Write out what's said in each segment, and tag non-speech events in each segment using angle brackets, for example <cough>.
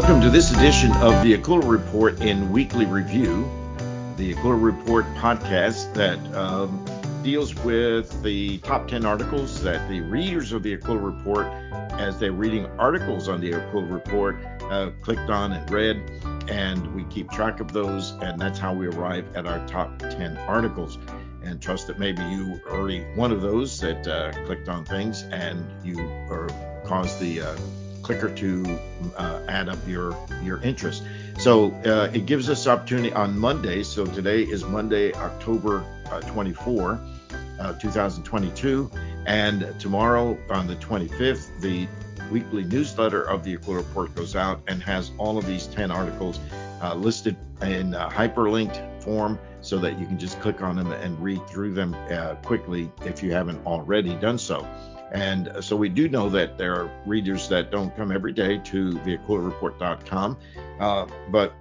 Welcome to this edition of the Aquila Report in Weekly Review, the Aquila Report podcast that um, deals with the top 10 articles that the readers of the Aquila Report, as they're reading articles on the Aquila Report, uh, clicked on and read. And we keep track of those, and that's how we arrive at our top 10 articles. And trust that maybe you are already one of those that uh, clicked on things and you or caused the uh, clicker to uh, add up your your interest. So uh, it gives us opportunity on Monday. So today is Monday, October uh, 24, uh, 2022, and tomorrow on the 25th, the weekly newsletter of the Aquila Report goes out and has all of these 10 articles uh, listed in hyperlinked form so that you can just click on them and read through them uh, quickly if you haven't already done so. And so we do know that there are readers that don't come every day to theaquilareport.com, uh, but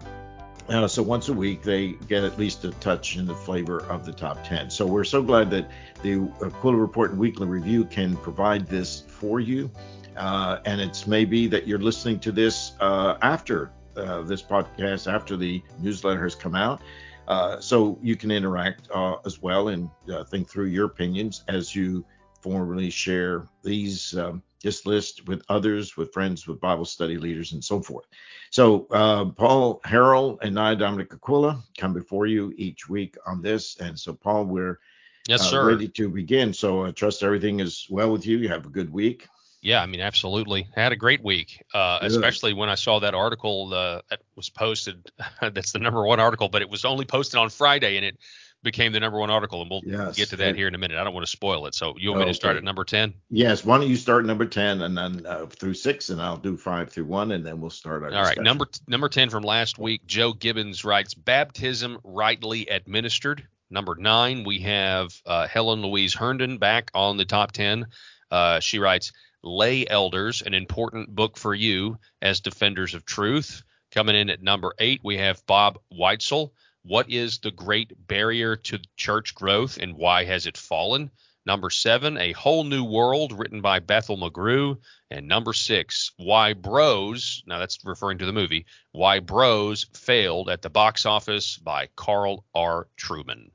uh, so once a week they get at least a touch in the flavor of the top 10. So we're so glad that the Aquila Report and Weekly Review can provide this for you. Uh, and it's maybe that you're listening to this uh, after uh, this podcast, after the newsletter has come out. Uh, so you can interact as well and think through your opinions as you formally share these um, this list with others, with friends, with Bible study leaders, and so forth. So uh, Paul Harrell and I, Dominic Aquila, come before you each week on this. And so Paul, we're yes, uh, sir. ready to begin. So I trust everything is well with you. You have a good week. Yeah, I mean, absolutely. I had a great week, uh, especially when I saw that article uh, that was posted. <laughs> that's the number one article, but it was only posted on Friday, and it became the number one article, and we'll yes, get to that here in a minute. I don't want to spoil it. So you want okay. me to start at number 10? Yes. Why don't you start number 10 and then uh, through six, and I'll do five through one, and then we'll start our All discussion. right. Number, number 10 from last week, Joe Gibbons writes Baptism rightly administered. Number nine, we have uh, Helen Louise Herndon back on the top 10. Uh, she writes, Lay Elders, an important book for you as defenders of truth. Coming in at number eight, we have Bob Weitzel. What is the great barrier to church growth and why has it fallen? Number seven, A Whole New World, written by Bethel McGrew. And number six, Why Bros, now that's referring to the movie, Why Bros Failed at the Box Office by Carl R. Trueman.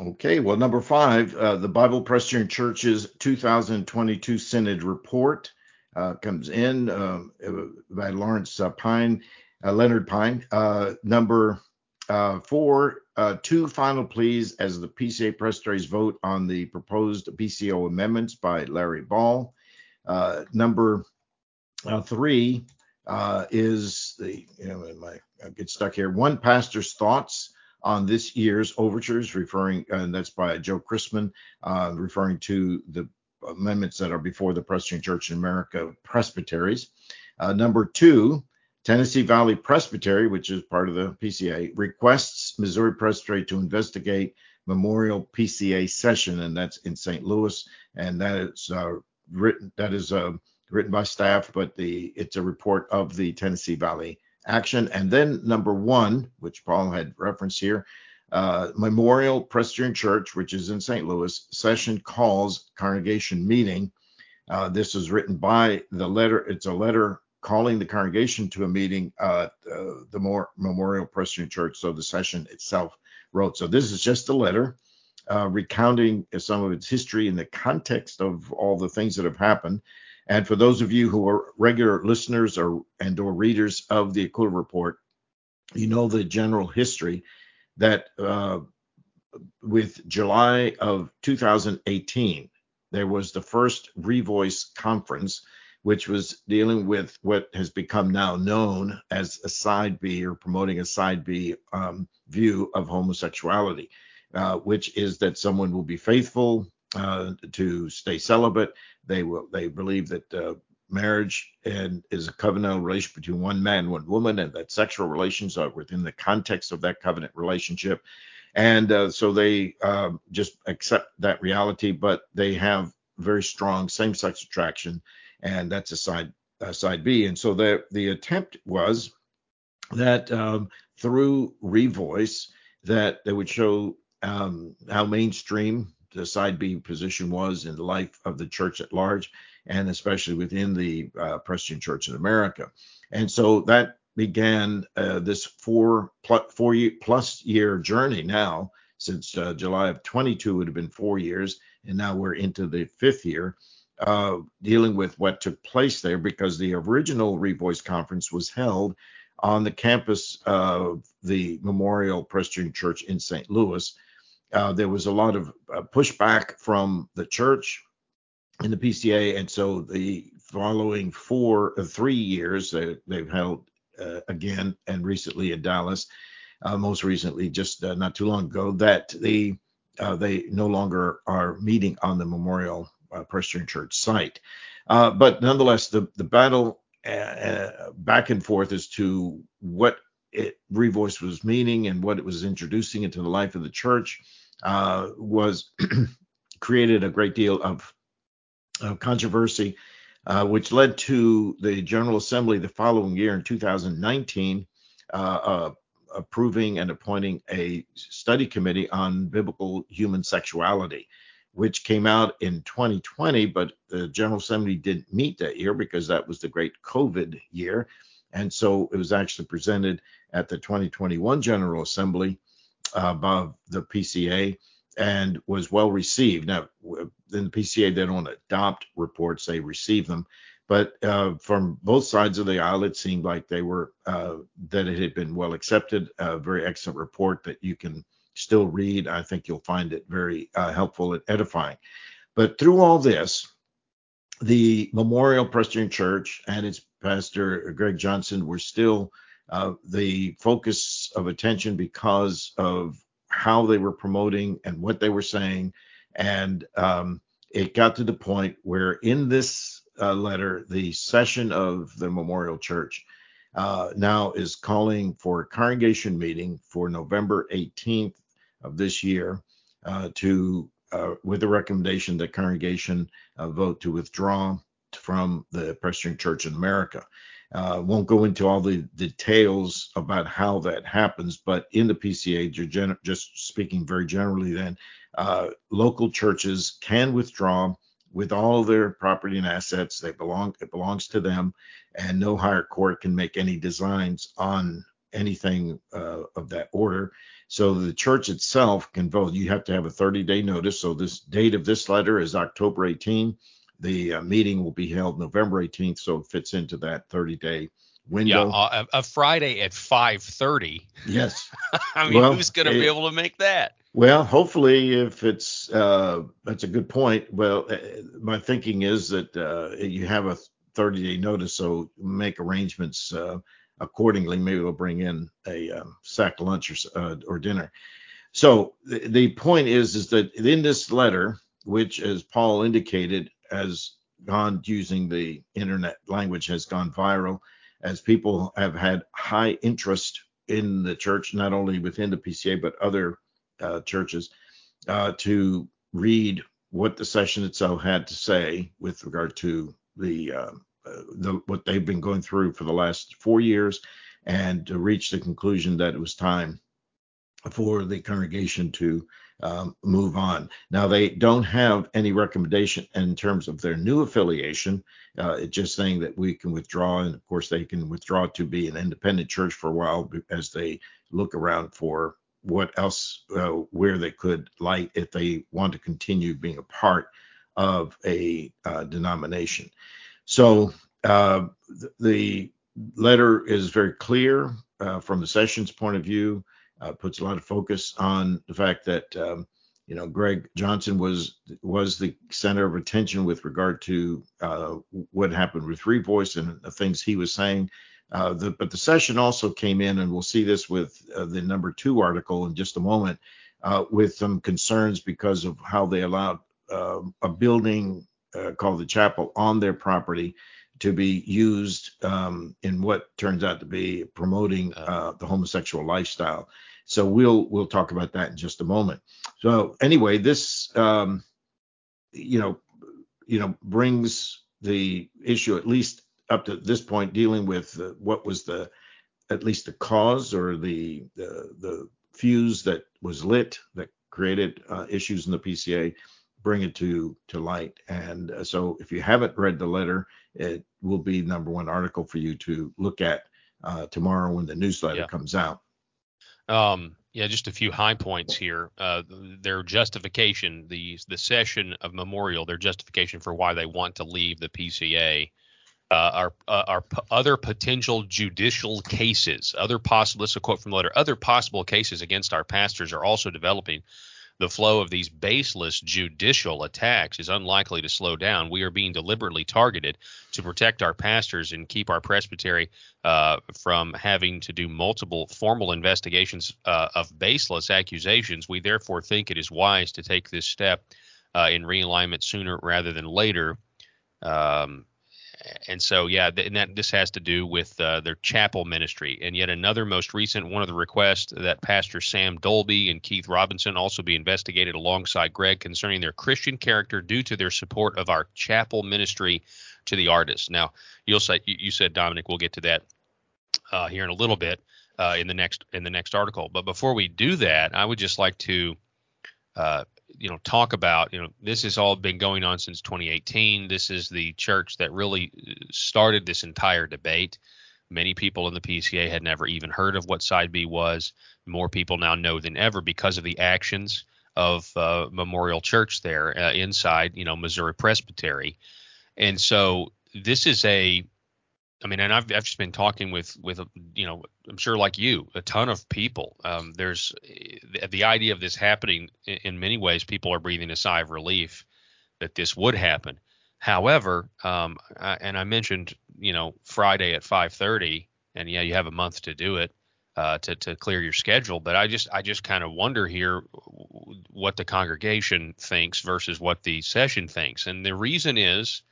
Okay, well, number five, uh, the Bible Presbyterian Church's 2022 Synod Report uh, comes in uh, by Lawrence uh, Pine, uh, Leonard Pine. Uh, number uh, four, uh, two final pleas as the PCA presbyteries vote on the proposed BCO amendments by Larry Ball. Uh, number uh, three uh, is the, you know, my, I get stuck here. One pastor's thoughts on this year's overtures, referring, and that's by Joe Chrisman, uh, referring to the amendments that are before the Presbyterian Church in America presbyteries. number two, Tennessee Valley Presbytery, which is part of the PCA, requests Missouri Presbytery to investigate Memorial PCA session, and that's in St. Louis, and that is uh, written that is uh, written by staff, but the it's a report of the Tennessee Valley action. And then number one, which Paul had referenced here, uh, Memorial Presbyterian Church, which is in St. Louis, session calls congregation meeting. Uh, this is written by the letter. It's a letter calling the congregation to a meeting at uh, the More Memorial Presbyterian Church. So the session itself wrote. So this is just a letter uh, recounting some of its history in the context of all the things that have happened. And for those of you who are regular listeners or and or readers of the Aquila Report, you know the general history that uh, with July of 2018, there was the first Revoice conference which was dealing with what has become now known as a side B or promoting a side B um, view of homosexuality, uh, which is that someone will be faithful uh, to stay celibate. They will. They believe that uh, marriage and is a covenantal relationship between one man and one woman, and that sexual relations are within the context of that covenant relationship. And uh, so they uh, just accept that reality, but they have very strong same-sex attraction and that's a side side B. And so the the attempt was that um, through Revoice that they would show um, how mainstream the side B position was in the life of the church at large, and especially within the uh, Presbyterian Church in America. And so that began uh, this four plus, four year, plus year journey now since uh, July of 22 would have been four years, and now we're into the fifth year. Uh, dealing with what took place there because the original Revoice conference was held on the campus of the Memorial Presbyterian Church in St. Louis. Uh, there was a lot of uh, pushback from the church in the PCA, and so the following four, uh, three years, they've held uh, again and recently in Dallas, uh, most recently just uh, not too long ago, that the they no longer are meeting on the Memorial Presbyterian Church site. but nonetheless, the the battle uh, back and forth as to what it revoice was meaning and what it was introducing into the life of the church uh, was <clears throat> created a great deal of, of controversy, uh, which led to the General Assembly the following year in 2019 uh, uh, approving and appointing a study committee on biblical human sexuality which came out in 2020, but the General Assembly didn't meet that year because that was the great COVID year. And so it was actually presented at the 2021 General Assembly uh, by the PCA and was well received. Now, in the PCA, they don't adopt reports, they receive them. But uh, from both sides of the aisle, it seemed like they were uh, that it had been well accepted. A very excellent report that you can still read. I think you'll find it very uh, helpful and edifying. But through all this, the Memorial Presbyterian Church and its pastor Greg Johnson were still uh, the focus of attention because of how they were promoting and what they were saying. And um, it got to the point where in this uh, letter, the session of the Memorial Church uh, now is calling for a congregation meeting for November 18th of this year uh, to uh, with the recommendation that congregation uh, vote to withdraw from the Presbyterian Church in America. Uh, won't go into all the details about how that happens, but in the PCA, just speaking very generally, then uh, local churches can withdraw with all their property and assets. They belong it belongs to them, and no higher court can make any designs on anything uh, of that order. So the church itself can vote. You have to have a 30 day notice. So this date of this letter is October 18. The uh, meeting will be held November 18th, so it fits into that 30 day window. Yeah, uh, a, Friday at 5:30. Yes. <laughs> I mean, well, who's going to be able to make that? Well, hopefully, if it's uh, that's a good point. Well, uh, my thinking is that uh, you have a 30 day notice, so make arrangements uh, accordingly. Maybe we'll bring in a um, sack lunch or, uh, or dinner. So the, the point is, is that in this letter, which as Paul indicated, has gone using the internet language, has gone viral, as people have had high interest in the church, not only within the PCA but other uh, churches, uh, to read what the session itself had to say with regard to the uh, the, what they've been going through for the last four years and to reach the conclusion that it was time for the congregation to um, move on. Now, they don't have any recommendation in terms of their new affiliation. Uh, it's just saying that we can withdraw, and of course, they can withdraw to be an independent church for a while as they look around for what else, uh, where they could light if they want to continue being a part of a uh, denomination. So uh, the letter is very clear uh, from the session's point of view, uh, puts a lot of focus on the fact that um, you know Greg Johnson was was the center of attention with regard to uh, what happened with Revoice and the things he was saying. Uh, the, but the session also came in, and we'll see this with uh, the number two article in just a moment, with some concerns because of how they allowed a building uh, called the chapel on their property to be used um, in what turns out to be promoting uh, the homosexual lifestyle. So we'll we'll talk about that in just a moment. So anyway, this um, you know you know brings the issue at least up to this point dealing with uh, what was the at least the cause or the the, the fuse that was lit that created uh, issues in the PCA bring it to to light. And uh, so, if you haven't read the letter, it will be number one article for you to look at uh, tomorrow when the newsletter yeah. comes out. Um, yeah, just a few high points here. Uh, their justification, the the session of memorial, their justification for why they want to leave the PCA uh, are uh, are p- other potential judicial cases, other possible. This is a quote from the letter. Other possible cases against our pastors are also developing the flow of these baseless judicial attacks is unlikely to slow down. We are being deliberately targeted to protect our pastors and keep our presbytery uh, from having to do multiple formal investigations uh, of baseless accusations. We therefore think it is wise to take this step uh, in realignment sooner rather than later. Um, and so yeah, th- and that this has to do with uh, their chapel ministry. And yet another most recent one of the requests that Pastor Sam Dolby and Keith Robinson also be investigated alongside Greg concerning their Christian character due to their support of our chapel ministry to the artists. Now you'll say you said Dominic, we'll get to that uh, here in a little bit uh, in the next in the next article. But before we do that, I would just like to uh, you know talk about you know this has all been going on since 2018 this is the church that really uh, started this entire debate. Many people in the pca had never even heard of what side b was. More people now know than ever because of the actions of uh, memorial church there uh, inside you know missouri presbytery. And so this is a I mean, and I've, I've just been talking with with you know I'm sure like you a ton of people. Um, there's the, the, idea of this happening in, in, many ways. People are breathing a sigh of relief that this would happen. However, um, I, and I mentioned you know Friday at 5:30, and yeah, you have a month to do it uh, to to clear your schedule. But I just I just kind of wonder here what the congregation thinks versus what the session thinks, and the reason is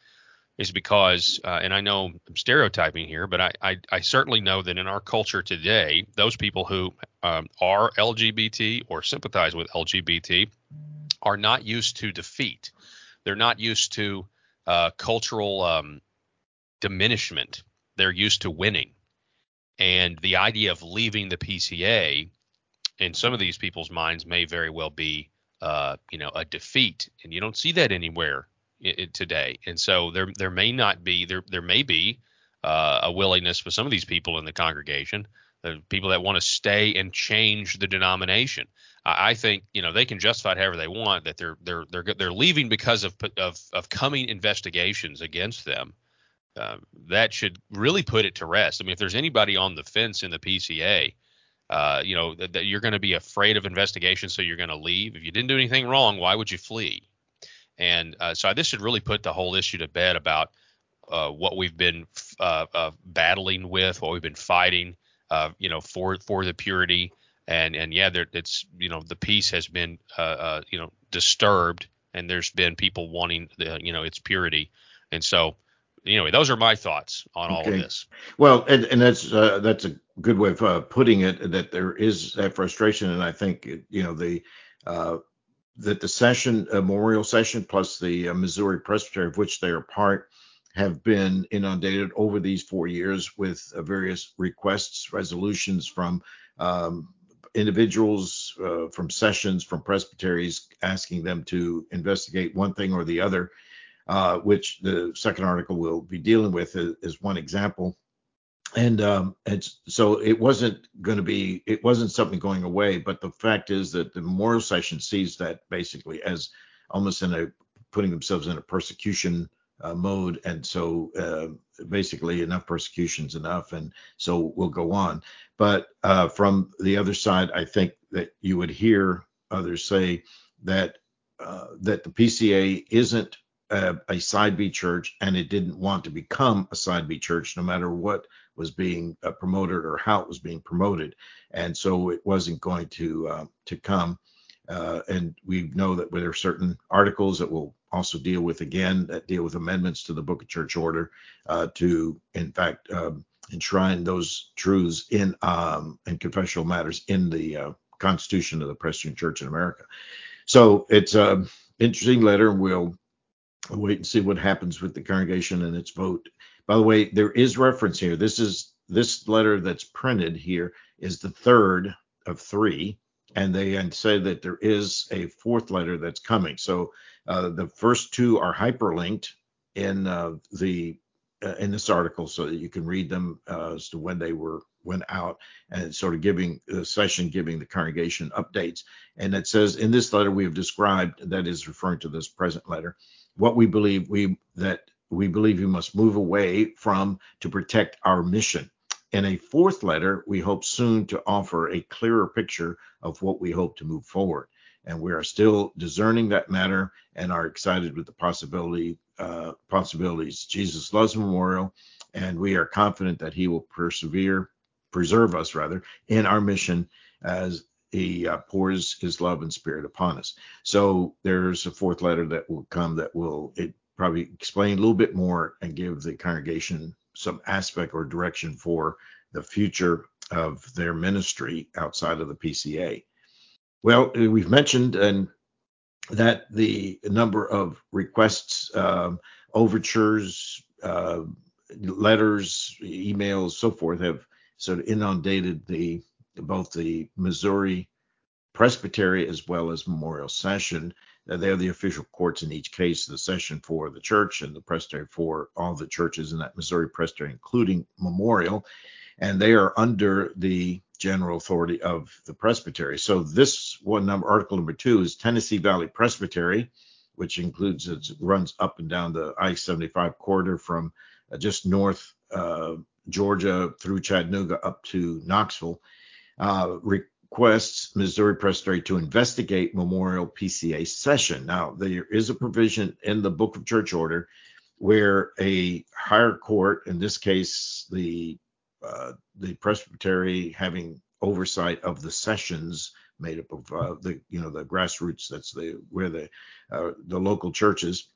is because, uh, and I know I'm stereotyping here, but I, I, I, certainly know that in our culture today, those people who um, are LGBT or sympathize with LGBT are not used to defeat. They're not used to uh, cultural um, diminishment. They're used to winning. And the idea of leaving the PCA in some of these people's minds may very well be, uh, you know, a defeat. And you don't see that anywhere today. And so there there may not be there there may be uh, a willingness for some of these people in the congregation, the people that want to stay and change the denomination. I, I think you know they can justify it however they want that they're they're they're they're leaving because of of of coming investigations against them. Uh, that should really put it to rest. I mean, if there's anybody on the fence in the PCA, uh, you know that, that you're going to be afraid of investigation, so you're going to leave. If you didn't do anything wrong, why would you flee? And uh, so this should really put the whole issue to bed about uh, what we've been uh, uh battling with, what we've been fighting, uh, you know, for for the purity. And and yeah, there, it's you know the peace has been uh, you know disturbed, and there's been people wanting the, you know its purity. And so anyway, those are my thoughts on all of this. Well, and, and that's uh, that's a good way of uh, putting it. That there is that frustration, and I think you know the uh, that the session, uh, memorial session, plus the uh, Missouri Presbytery, of which they are part, have been inundated over these four years with uh, various requests, resolutions from um, individuals, uh, from sessions, from presbyteries, asking them to investigate one thing or the other, uh, which the second article will be dealing with is, as one example and um, it's so it wasn't going to be it wasn't something going away but the fact is that the memorial session sees that basically as almost in a putting themselves in a persecution uh, mode. And so uh, basically enough persecution's enough and so we'll go on. But uh, from the other side i think that you would hear others say that uh, that the pca isn't a, a side B church and it didn't want to become a side B church no matter what was being uh, promoted or how it was being promoted, and so it wasn't going to uh, to come. Uh, and we know that there are certain articles that we'll also deal with again that deal with amendments to the Book of Church Order uh, to, in fact, um, enshrine those truths in um, in confessional matters in the uh, Constitution of the Presbyterian Church in America. So it's an interesting letter, and we'll wait and see what happens with the congregation and its vote. By the way, there is reference here. This is this letter that's printed here is the third of three, and they say that there is a fourth letter that's coming. So uh, the first two are hyperlinked in uh, the uh, in this article so that you can read them uh, as to when they were went out and sort of giving the session giving the congregation updates and it says in this letter we have described that is referring to this present letter what we believe we that we believe we must move away from to protect our mission in a fourth letter we hope soon to offer a clearer picture of what we hope to move forward and we are still discerning that matter and are excited with the possibility uh, possibilities. Jesus loves Memorial, and we are confident that He will persevere, preserve us rather, in our mission as He uh, pours His love and Spirit upon us. So there's a fourth letter that will come that will it probably explain a little bit more and give the congregation some aspect or direction for the future of their ministry outside of the PCA. Well, we've mentioned and that the number of requests, um, overtures, uh, letters, emails, so forth have sort of inundated the both the Missouri Presbytery as well as Memorial Session. They're the official courts in each case, the session for the church and the presbytery for all the churches in that Missouri Presbytery, including Memorial. And they are under the general authority of the presbytery. So this one number, article number two, is Tennessee Valley Presbytery, which includes it runs up and down the I-75 corridor from uh, just north uh, Georgia through Chattanooga up to Knoxville. Uh, requests Missouri Presbytery to investigate Memorial PCA session. Now there is a provision in the Book of Church Order where a higher court, in this case the uh, the presbytery having oversight of the sessions made up of uh, the you know the grassroots that's the where the uh, the local churches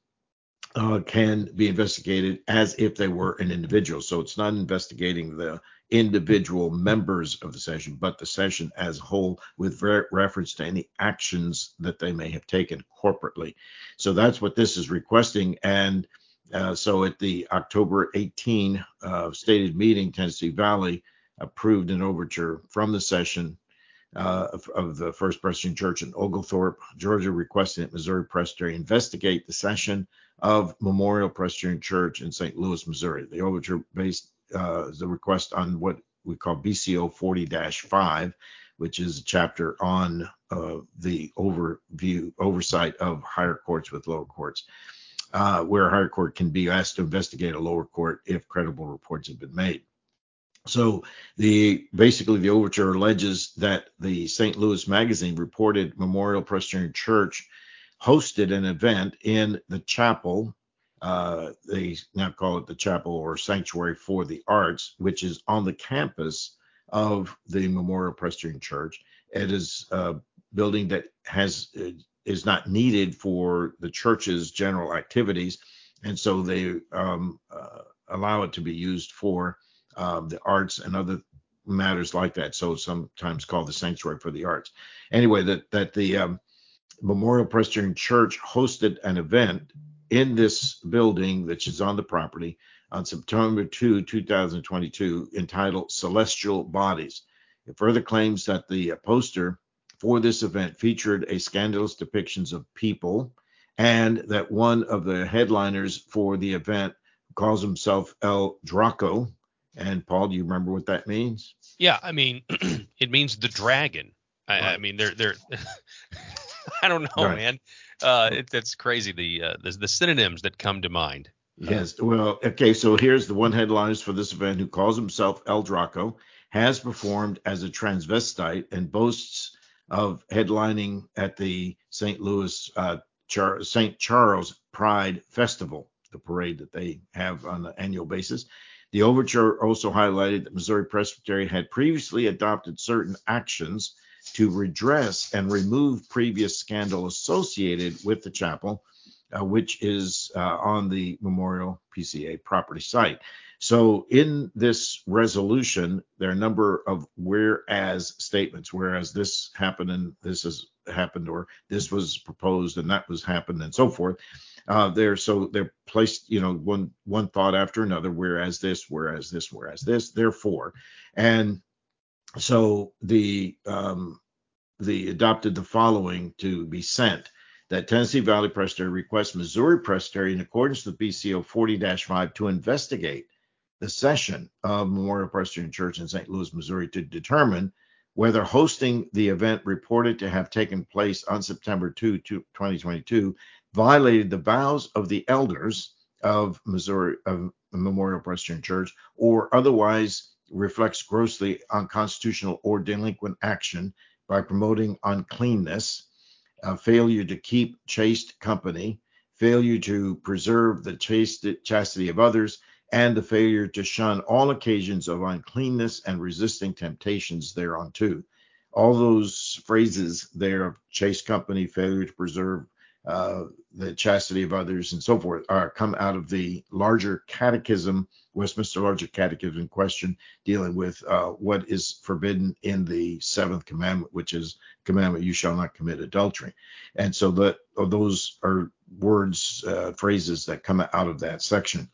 uh, can be investigated as if they were an individual so it's not investigating the individual members of the session but the session as a whole with re- reference to any actions that they may have taken corporately so that's what this is requesting and uh, so at the October 18 uh, stated meeting, Tennessee Valley approved an overture from the session uh, of, of, the First Presbyterian Church in Oglethorpe, Georgia, requesting that Missouri Presbytery investigate the session of Memorial Presbyterian Church in St. Louis, Missouri. The overture based uh, the request on what we call BCO 40-5, which is a chapter on uh, the overview oversight of higher courts with lower courts uh, where a higher court can be asked to investigate a lower court if credible reports have been made. So the basically the overture alleges that the St. Louis Magazine reported Memorial Presbyterian Church hosted an event in the chapel. Uh, they now call it the chapel or sanctuary for the arts, which is on the campus of the Memorial Presbyterian Church. It is a building that has uh, is not needed for the church's general activities, and so they um, uh, allow it to be used for um, the arts and other matters like that. So sometimes called the sanctuary for the arts. Anyway, that that the um, Memorial Presbyterian Church hosted an event in this building, which is on the property, on September 2, 2022, entitled Celestial Bodies. It further claims that the poster for this event featured a scandalous depictions of people, and that one of the headliners for the event calls himself El Draco. And Paul, do you remember what that means? Yeah, I mean, <clears throat> it means the dragon. I, right. I mean, they're they're. <laughs> I don't know, right. man. Uh, it, that's crazy. The, uh, the the synonyms that come to mind. Yes. Well, okay. So here's the one headliners for this event who calls himself El Draco, has performed as a transvestite and boasts of headlining at the St. Louis uh, Char- St. Charles Pride Festival, the parade that they have on an annual basis. The overture also highlighted that Missouri Presbytery had previously adopted certain actions to redress and remove previous scandal associated with the chapel, uh, which is uh, on the Memorial PCA property site. So in this resolution, there are a number of whereas statements, whereas this happened and this has happened, or this was proposed and that was happened and so forth. Uh, they're so they're placed, you know, one one thought after another, whereas this, whereas this, whereas this, therefore. And so the um, the adopted the following to be sent that Tennessee Valley Presbytery requests Missouri Presbytery, in accordance with BCO 40-5, to investigate the session of Memorial Presbyterian Church in St. Louis, Missouri, to determine whether hosting the event reported to have taken place on September 2, 2022, violated the vows of the elders of Missouri of Memorial Presbyterian Church, or otherwise reflects grossly unconstitutional or delinquent action by promoting uncleanness, failure to keep chaste company, failure to preserve the chaste, chastity of others, and the failure to shun all occasions of uncleanness and resisting temptations thereunto. All those phrases there of chaste company, failure to preserve uh, the chastity of others, and so forth, are come out of the larger catechism, Westminster Larger Catechism question, dealing with uh, what is forbidden in the seventh commandment, which is commandment you shall not commit adultery. And so that those are words, uh, phrases that come out of that section.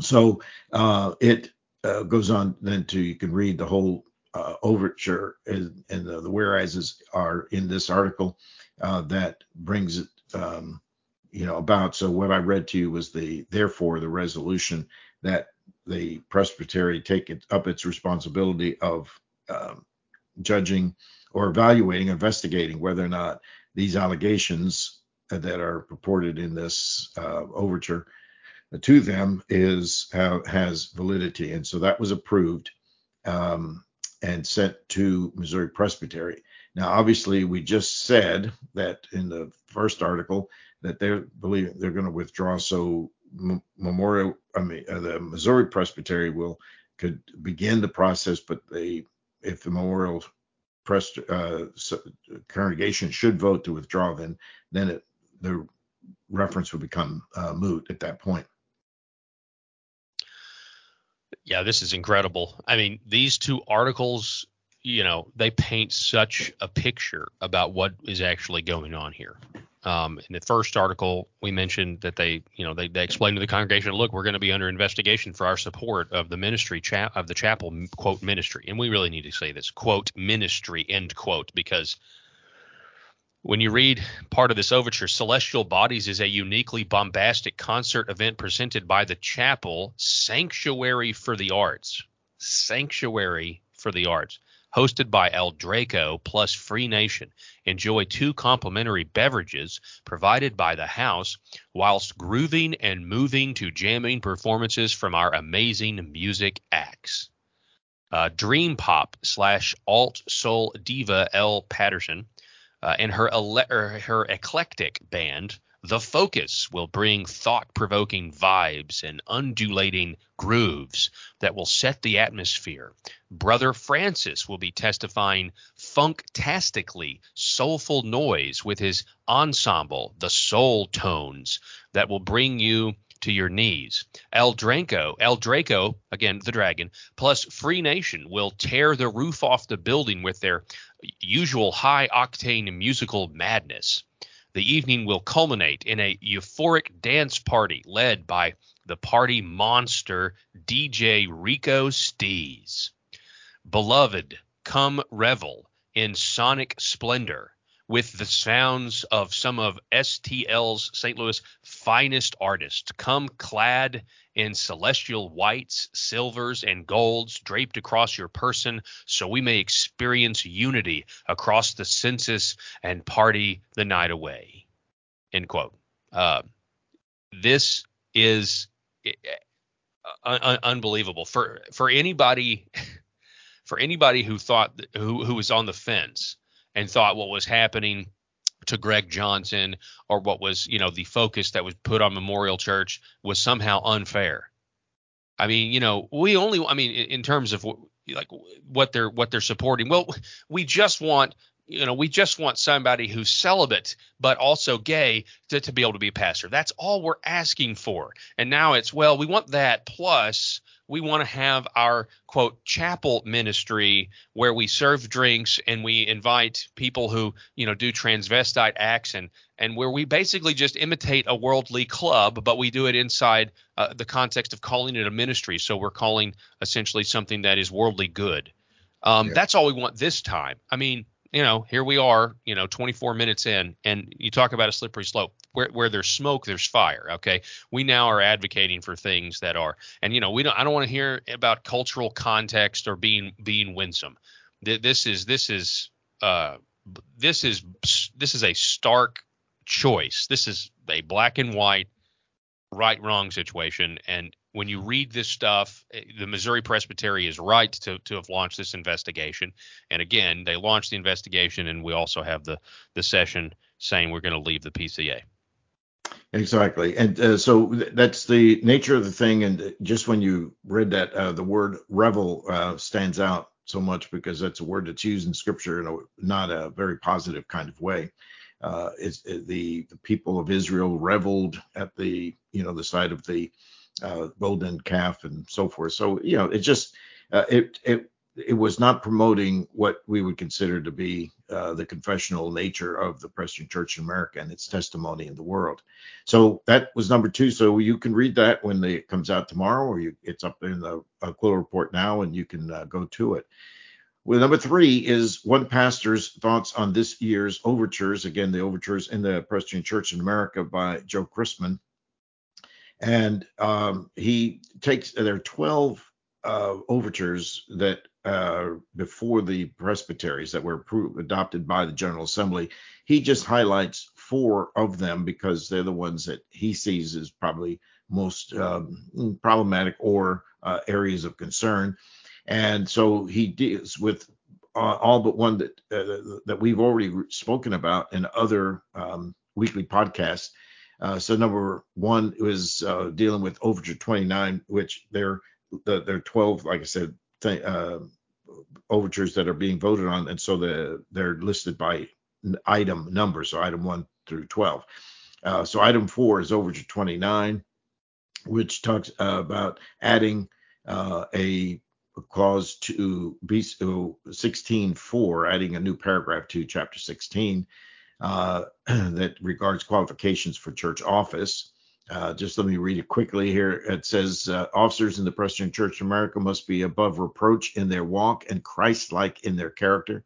So uh, it uh, goes on then to you can read the whole uh, overture and, and the, the whereases are in this article uh, that brings it um, you know about. So what I read to you was the therefore the resolution that the presbytery take it up its responsibility of um, judging or evaluating, investigating whether or not these allegations that are purported in this uh, overture to them is uh, has validity, and so that was approved um, and sent to Missouri Presbytery. Now, obviously, we just said that in the first article that they're believing they're going to withdraw, so Memorial, I mean, uh, the Missouri Presbytery will could begin the process, but they, if the Memorial Pres- uh, congregation should vote to withdraw, then then it, the reference would become uh, moot at that point. Yeah, this is incredible. I mean, these two articles, you know, they paint such a picture about what is actually going on here. Um, in the first article, we mentioned that they, you know, they, they explained to the congregation, look, we're going to be under investigation for our support of the ministry cha- of the chapel quote ministry, and we really need to say this quote ministry end quote because when you read part of this overture, Celestial Bodies is a uniquely bombastic concert event presented by the chapel Sanctuary for the Arts. Sanctuary for the Arts. Hosted by El Draco plus Free Nation. Enjoy two complimentary beverages provided by the house whilst grooving and moving to jamming performances from our amazing music acts. Uh, Dream Pop slash Alt Soul Diva L. Patterson uh, and her ele- her eclectic band, The Focus, will bring thought-provoking vibes and undulating grooves that will set the atmosphere. Brother Francis will be testifying funktastically soulful noise with his ensemble, the Soul Tones, that will bring you to your knees. El Draco, El Draco, again the dragon, plus Free Nation will tear the roof off the building with their usual high octane musical madness. The evening will culminate in a euphoric dance party led by the party monster DJ Rico Stees. Beloved, come revel in sonic splendor with the sounds of some of STL's St. Louis finest artists. Come clad in celestial whites, silvers, and golds draped across your person, so we may experience unity across the census and party the night away. End quote. Uh, this is uh, un- unbelievable for for anybody <laughs> for anybody who thought who who was on the fence and thought what was happening to Greg Johnson or what was, you know, the focus that was put on Memorial Church was somehow unfair. I mean, you know, we only I mean in, in terms of like what they're what they're supporting. Well, we just want you know, we just want somebody who's celibate but also gay to, to be able to be a pastor. That's all we're asking for. And now it's well, we want that plus we want to have our quote chapel ministry where we serve drinks and we invite people who you know do transvestite acts and and where we basically just imitate a worldly club but we do it inside uh, the context of calling it a ministry so we're calling essentially something that is worldly good um, yeah. that's all we want this time i mean you know, here we are, you know, 24 minutes in, and you talk about a slippery slope. Where where there's smoke, there's fire. Okay, we now are advocating for things that are, and you know, we don't. I don't want to hear about cultural context or being being winsome. This is this is uh this is this is a stark choice. This is a black and white right wrong situation and when you read this stuff eh, the missouri presbytery is right to, to have launched this investigation. And again they launched the investigation and we also have the the session saying we're going to leave the pca exactly. And uh, so that's the nature of the thing. And just when you read that uh, the word revel uh, stands out so much because that's a word that's used in scripture in a not a very positive kind of way. Uh, is, is the, the people of Israel reveled at the you know the side of the uh, golden calf and so forth. So you know it just uh, it it it was not promoting what we would consider to be uh, the confessional nature of the Presbyterian Church in America and its testimony in the world. So that was number two. So you can read that when it comes out tomorrow, or you, it's up in the uh, Quill Report now, and you can uh, go to it. Well, number three is one pastor's thoughts on this year's overtures. Again, the overtures in the Presbyterian Church in America by Joe Chrisman. And um, he takes, there are 12 uh, overtures that uh, before the presbyteries that were approved, adopted by the General Assembly. He just highlights four of them because they're the ones that he sees as probably most um, problematic or uh, areas of concern. And so he deals with uh, all but one that uh, that we've already spoken about in other um, weekly podcasts. Uh, so number one was uh, dealing with Overture 29, which they're the, they're 12, like I said, th- uh, overtures that are being voted on, and so the, they're listed by item number, so item one through 12. Uh, so item four is Overture 29, which talks about adding a clause to be 16.4, adding a new paragraph to chapter 16 uh, <clears throat> that regards qualifications for church office. Uh, just let me read it quickly here. It says uh, officers in the Presbyterian Church of America must be above reproach in their walk and Christ-like in their character,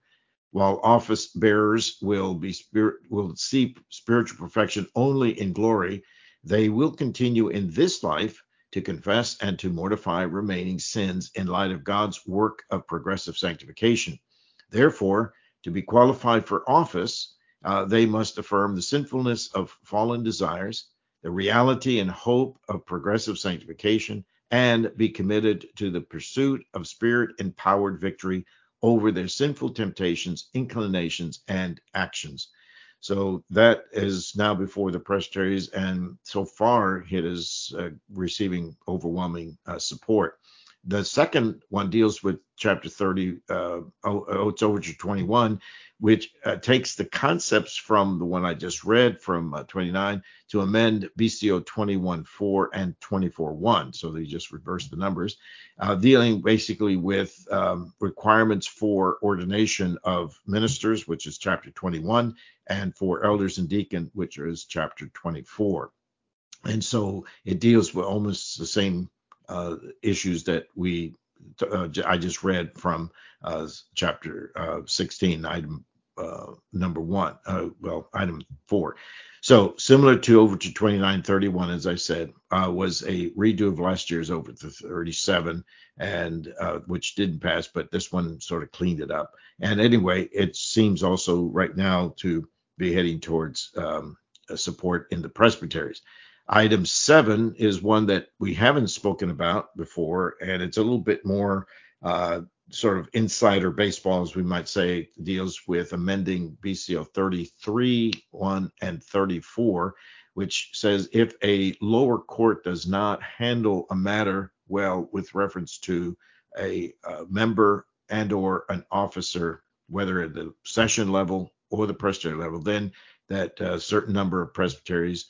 while office bearers will be spirit will see spiritual perfection only in glory. They will continue in this life to confess and to mortify remaining sins in light of God's work of progressive sanctification. Therefore, to be qualified for office, uh, they must affirm the sinfulness of fallen desires, the reality and hope of progressive sanctification, and be committed to the pursuit of spirit empowered victory over their sinful temptations, inclinations, and actions. So that is now before the presbyteries, and so far it is uh, receiving overwhelming uh, support. The second one deals with chapter 30, uh, Oates Overture 21, which uh, takes the concepts from the one I just read from uh, 29 to amend BCO 21.4 and 24.1. So they just reverse the numbers, uh, dealing basically with um, requirements for ordination of ministers, which is chapter 21, and for elders and deacon, which is chapter 24. And so it deals with almost the same uh, issues that we uh, I just read from uh, chapter uh, 16, item uh, number one, uh, well, item four. So similar to Overture 2931, as I said, was a redo of last year's Overture 37, and which didn't pass, but this one sort of cleaned it up. And anyway, it seems also right now to be heading towards um, support in the presbyteries. Item seven is one that we haven't spoken about before, and it's a little bit more uh, sort of insider baseball, as we might say, deals with amending BCO 33, 1, and 34, which says if a lower court does not handle a matter well with reference to a, a member and or an officer, whether at the session level or the presbytery level, then that uh, certain number of presbyteries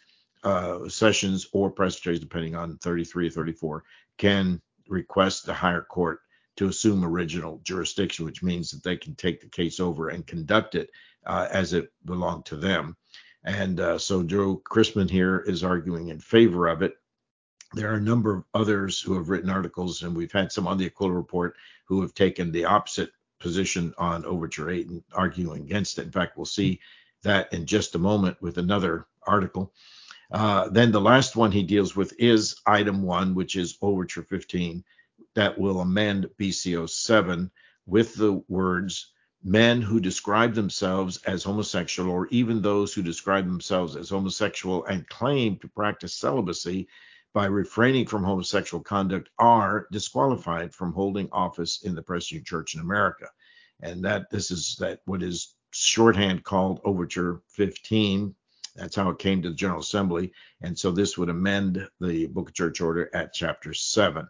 uh, sessions or presbyteries, depending on 33 or 34, can request the higher court to assume original jurisdiction, which means that they can take the case over and conduct it uh, as it belonged to them. And uh, so Joe Chrisman here is arguing in favor of it. There are a number of others who have written articles, and we've had some on the Aquila Report who have taken the opposite position on Overture 8 and arguing against it. In fact, we'll see that in just a moment with another article. Uh, then the last one he deals with is item one, which is Overture 15, that will amend BCO 7 with the words men who describe themselves as homosexual, or even those who describe themselves as homosexual and claim to practice celibacy by refraining from homosexual conduct, are disqualified from holding office in the Presbyterian Church in America. And that this is that what is shorthand called Overture 15. That's how it came to the General Assembly. And so this would amend the Book of Church Order at chapter 7.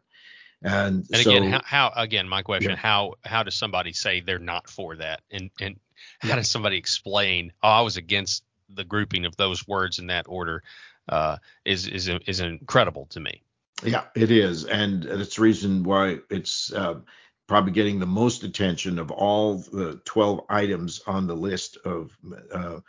And, and so, again, how, how, again, my question: yeah. how how does somebody say they're not for that, and and how yeah. does somebody explain? Oh, I was against the grouping of those words in that order. Uh, is is is incredible to me. Yeah, it is, and that's the reason why it's uh, probably getting the most attention of all the 12 items on the list of uh,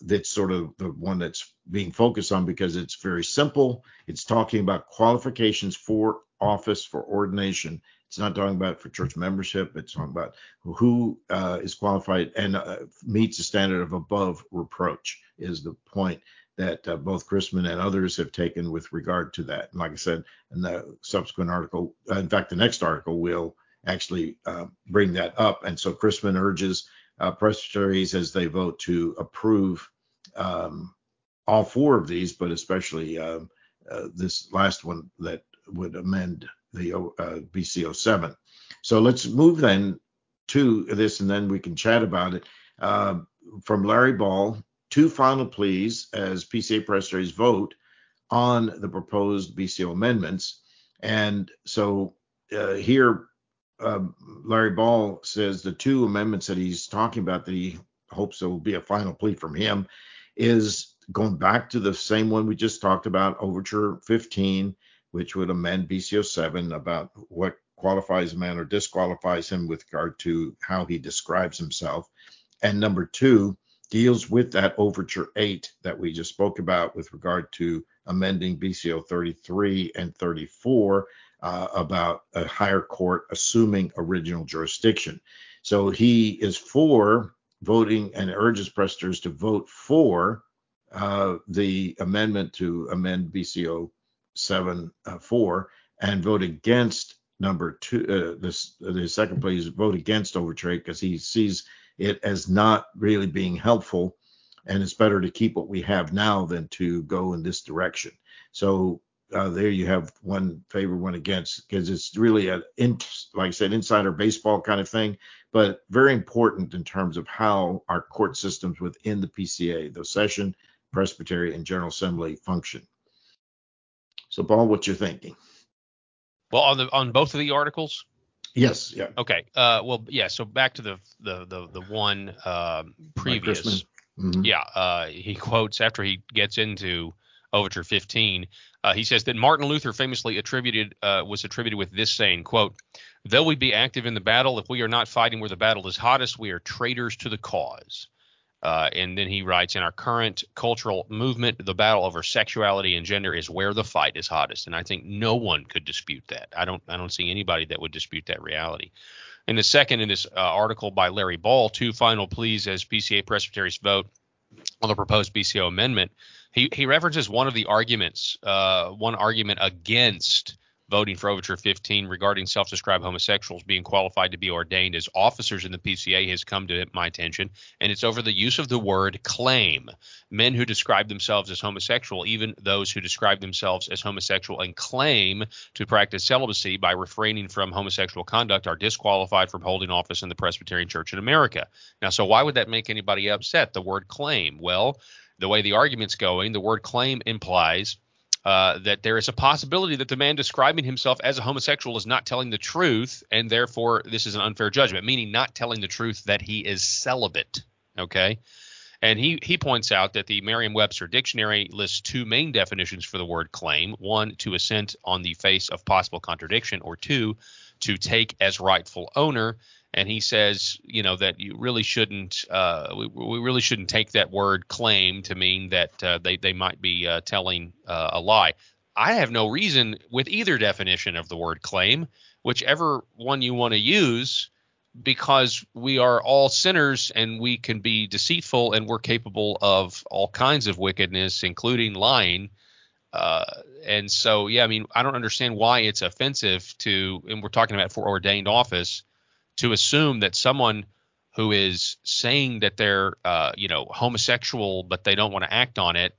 that's sort of the one that's being focused on because it's very simple. It's talking about qualifications for office for ordination. It's not talking about for church membership. It's talking about who uh, is qualified and uh, meets the standard of above reproach is the point that uh, both Chrisman and others have taken with regard to that. And like I said, in the subsequent article, uh, in fact, the next article will actually uh, bring that up. And so Chrisman urges presbyteries as they vote to approve um, all four of these, but especially um, this last one that would amend the uh, BCO 7. So let's move then to this, and then we can chat about it. Uh, from Larry Ball, two final pleas as PCA presbyteries vote on the proposed BCO amendments. And so uh, here, uh, Larry Ball says the two amendments that he's talking about that he hopes there will be a final plea from him is going back to the same one we just talked about, Overture 15, which would amend BCO 7 about what qualifies a man or disqualifies him with regard to how he describes himself. And number two deals with that overture 8 that we just spoke about with regard to amending BCO 33 and 34 uh, about a higher court assuming original jurisdiction. So he is for voting and urges presbyters to vote for uh, the amendment to amend BCO seven uh, four and vote against number two. Uh, this the second please vote against Overture 8 because he sees it as not really being helpful, and it's better to keep what we have now than to go in this direction. So uh, there you have one favor, one against, because it's really a, in, like I said, insider baseball kind of thing, but very important in terms of how our court systems within the PCA, the session, presbytery, and general assembly function. So, Paul, what you're thinking? Well, on the on both of the articles. Yes. Yeah. Okay. Uh, well, yeah. So back to the the the the one uh, previous. Mm-hmm. Yeah. Uh, he quotes after he gets into Overture 15. Uh, he says that Martin Luther famously attributed uh, was attributed with this saying, "quote Though we be active in the battle, if we are not fighting where the battle is hottest, we are traitors to the cause." Uh, and then he writes, in our current cultural movement, the battle over sexuality and gender is where the fight is hottest. And I think no one could dispute that. I don't I don't see anybody that would dispute that reality. And the second in this uh, article by Larry Ball, two final pleas as PCA presbyteries vote on the proposed BCO amendment. He he references one of the arguments, uh, one argument against voting for Overture 15 regarding self described homosexuals being qualified to be ordained as officers in the PCA has come to my attention, and it's over the use of the word claim. Men who describe themselves as homosexual, even those who describe themselves as homosexual and claim to practice celibacy by refraining from homosexual conduct, are disqualified from holding office in the Presbyterian Church in America. Now, so why would that make anybody upset? The word claim. Well, the way the argument's going, the word claim implies uh, that there is a possibility that the man describing himself as a homosexual is not telling the truth, and therefore this is an unfair judgment, meaning not telling the truth that he is celibate. Okay. And he, he points out that the Merriam Webster dictionary lists two main definitions for the word claim one, to assent on the face of possible contradiction, or two, to take as rightful owner and he says, you know, that you really shouldn't, uh, we, we, really shouldn't take that word claim to mean that uh, they they might be uh, telling uh, a lie. I have no reason with either definition of the word claim, whichever one you want to use. because we are all sinners and we can be deceitful and we're capable of all kinds of wickedness, including lying. Uh, and so, yeah, I mean, I don't understand why it's offensive to, and we're talking about for ordained office, to assume that someone who is saying that they're, uh, you know, homosexual but they don't want to act on it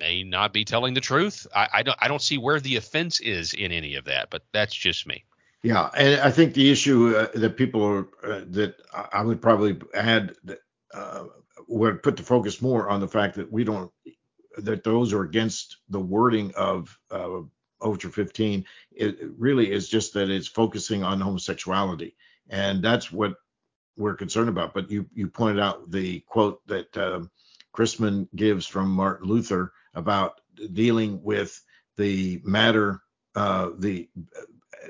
may not be telling the truth. I, I don't, I don't see where the offense is in any of that, but that's just me. Yeah, and I think the issue uh, that people are uh, that I would probably add uh, would put the focus more on the fact that we don't that those are against the wording of uh, Overture 15. It really is just that it's focusing on homosexuality, and that's what we're concerned about. But you you pointed out the quote that um, Chrisman gives from Martin Luther about dealing with the matter, uh, the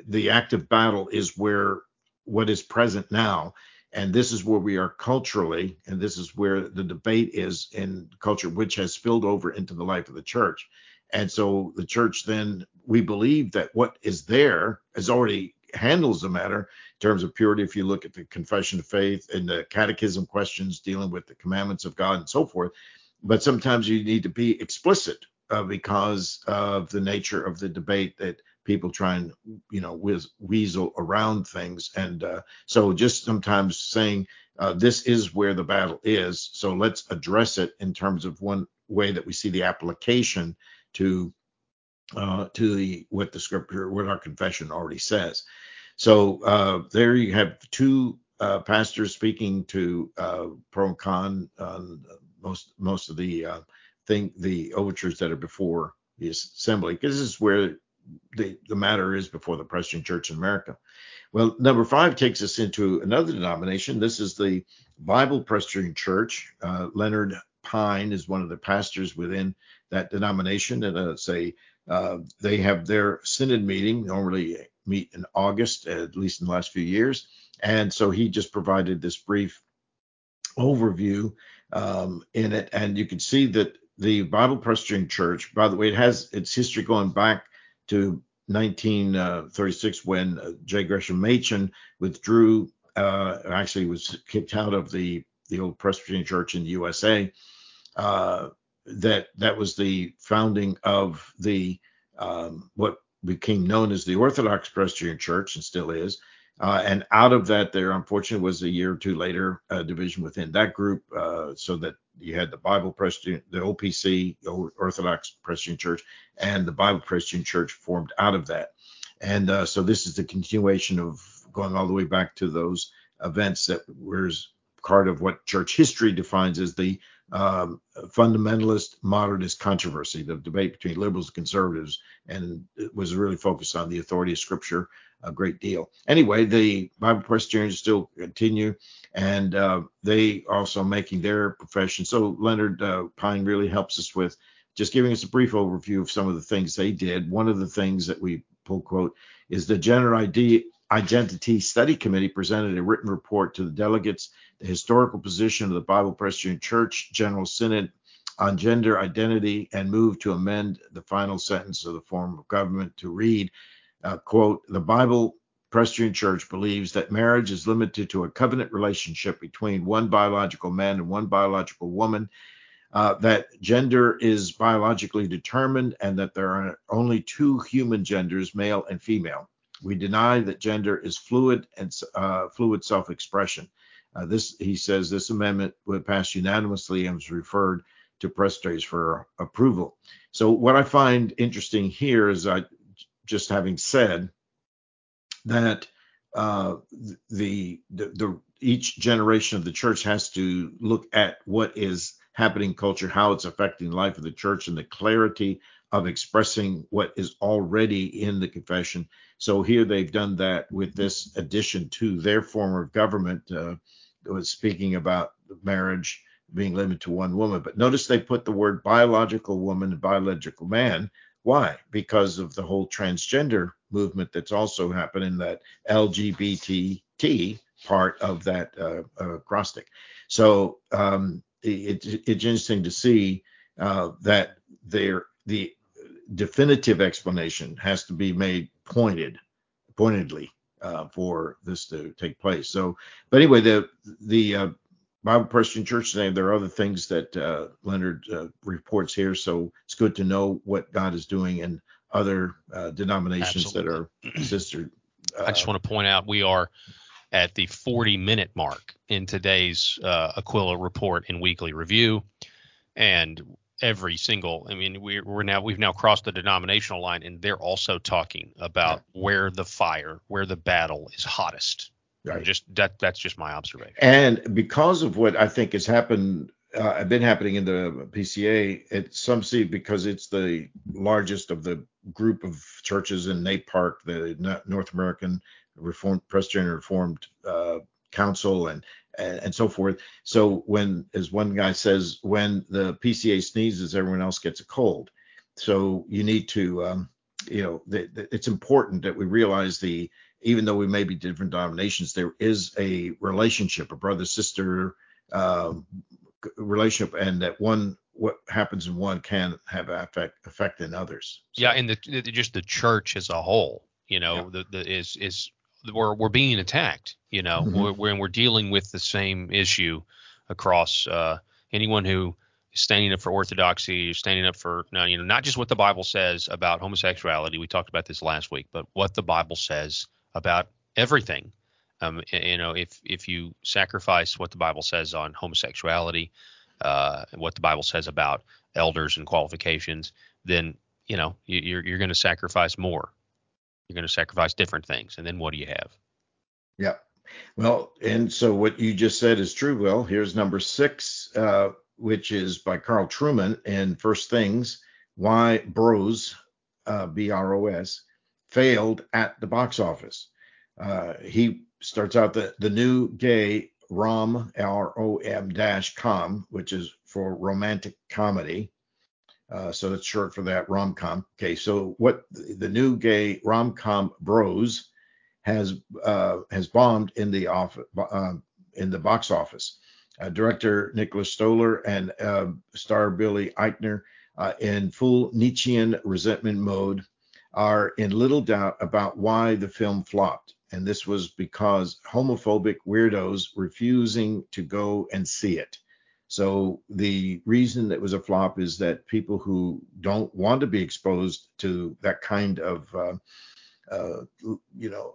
the active battle is where what is present now and this is where we are culturally and this is where the debate is in culture which has spilled over into the life of the church and so the church then we believe that what is there has already handles the matter terms of purity if you look at the confession of faith and the catechism questions dealing with the commandments of god and so forth but sometimes you need to be explicit uh, because of the nature of the debate that people try and you know whiz, weasel around things. And uh, so just sometimes saying uh, this is where the battle is so let's address it in terms of one way that we see the application to uh, to the what the scripture what our confession already says so uh, there you have two uh, pastors speaking to uh, pro and con on most most of the thing the overtures that are before the assembly because this is where the, the matter is before the Presbyterian Church in America. Well, number five takes us into another denomination. This is the Bible Presbyterian Church. Uh, Leonard Pine is one of the pastors within that denomination, and uh, say uh, they have their synod meeting normally meet in August, at least in the last few years, and so he just provided this brief overview um, in it, and you can see that the Bible Presbyterian Church, by the way, it has its history going back to 1936 when uh, J. Gresham Machen withdrew, uh, actually was kicked out of the the old Presbyterian Church in the USA. Uh, that that was the founding of the um, what became known as the Orthodox Presbyterian Church and still is. Uh, and out of that, there unfortunately was a year or two later a division within that group, uh, so that you had the Bible Presbyterian, the OPC, Orthodox Presbyterian Church, and the Bible Presbyterian Church formed out of that. And uh, so this is the continuation of going all the way back to those events that was part of what church history defines as the um, fundamentalist modernist controversy, the debate between liberals and conservatives, and it was really focused on the authority of Scripture a great deal. Anyway, the Bible Presbyterians still continue, and uh, they also making their profession. So Leonard uh, Pine really helps us with just giving us a brief overview of some of the things they did. One of the things that we pull quote is the gender ID Identity Study Committee presented a written report to the delegates, the historical position of the Bible Presbyterian Church General Synod on gender identity, and moved to amend the final sentence of the form of government to read uh, quote, the Bible Presbyterian Church believes that marriage is limited to a covenant relationship between one biological man and one biological woman, uh, that gender is biologically determined, and that there are only two human genders, male and female. We deny that gender is fluid and uh, fluid self-expression. Uh, this, he says, this amendment would pass unanimously and was referred to presbyteries for approval. So what I find interesting here is I just having said that uh, the, the, the each generation of the church has to look at what is happening in culture, how it's affecting life of the church, and the clarity of expressing what is already in the confession. So here they've done that with this addition to their form of government. Uh, was speaking about marriage being limited to one woman, but notice they put the word biological woman and biological man why? Because of the whole transgender movement that's also happening, that LGBT part of that uh, acrostic. So um, it, it's interesting to see uh, that there the definitive explanation has to be made pointed, pointedly uh, for this to take place. So, but anyway, the the uh, Bible Presbyterian Church today, there are other things that uh, Leonard uh, reports here. So it's good to know what God is doing in other uh, denominations Absolutely. that are <clears throat> sister. I just want to point out we are at the 40 minute mark in today's Aquila report and weekly review. And every single i mean we're, we're now we've now crossed the denominational line and they're also talking about yeah. where the fire where the battle is hottest. Right. just that that's just my observation. And because of what i think has happened uh, been happening in the pca it some see because it's the largest of the group of churches in NAPARC, Park the north american reformed presbyterian reformed uh, council and and, and so forth. So when, as one guy says, when the PCA sneezes, everyone else gets a cold. So you need to, um, you know, the, the, it's important that we realize the, even though we may be different denominations, there is a relationship, a brother sister um, relationship, and that one what happens in one can have effect effect in others. So. Yeah, and the, the, just the church as a whole, you know, yeah. the, the is is we're we're being attacked. You know, mm-hmm. we're, we're, we're dealing with the same issue across uh, anyone who is standing up for orthodoxy, standing up for you know not just what the Bible says about homosexuality. We talked about this last week, but what the Bible says about everything. Um, you know, if if you sacrifice what the Bible says on homosexuality, uh, what the Bible says about elders and qualifications, then you know you're you're going to sacrifice more you're going to sacrifice different things. And then what do you have? Yeah. Well, and so what you just said is true. Well, here's number six, uh, which is by Carl Trueman in First Things Why Bros, uh, B R O S, failed at the box office. Uh, he starts out the, the new gay ROM, R O M dash com, which is for romantic comedy. Uh, so that's short for that rom com. Okay, so what the new gay rom com bros has uh, has bombed in the off uh, in the box office. Uh, director Nicholas Stoller and uh, star Billy Eichner, in full Nietzschean resentment mode, are in little doubt about why the film flopped. And this was because homophobic weirdos refusing to go and see it. So the reason it was a flop is that people who don't want to be exposed to that kind of uh, uh, you know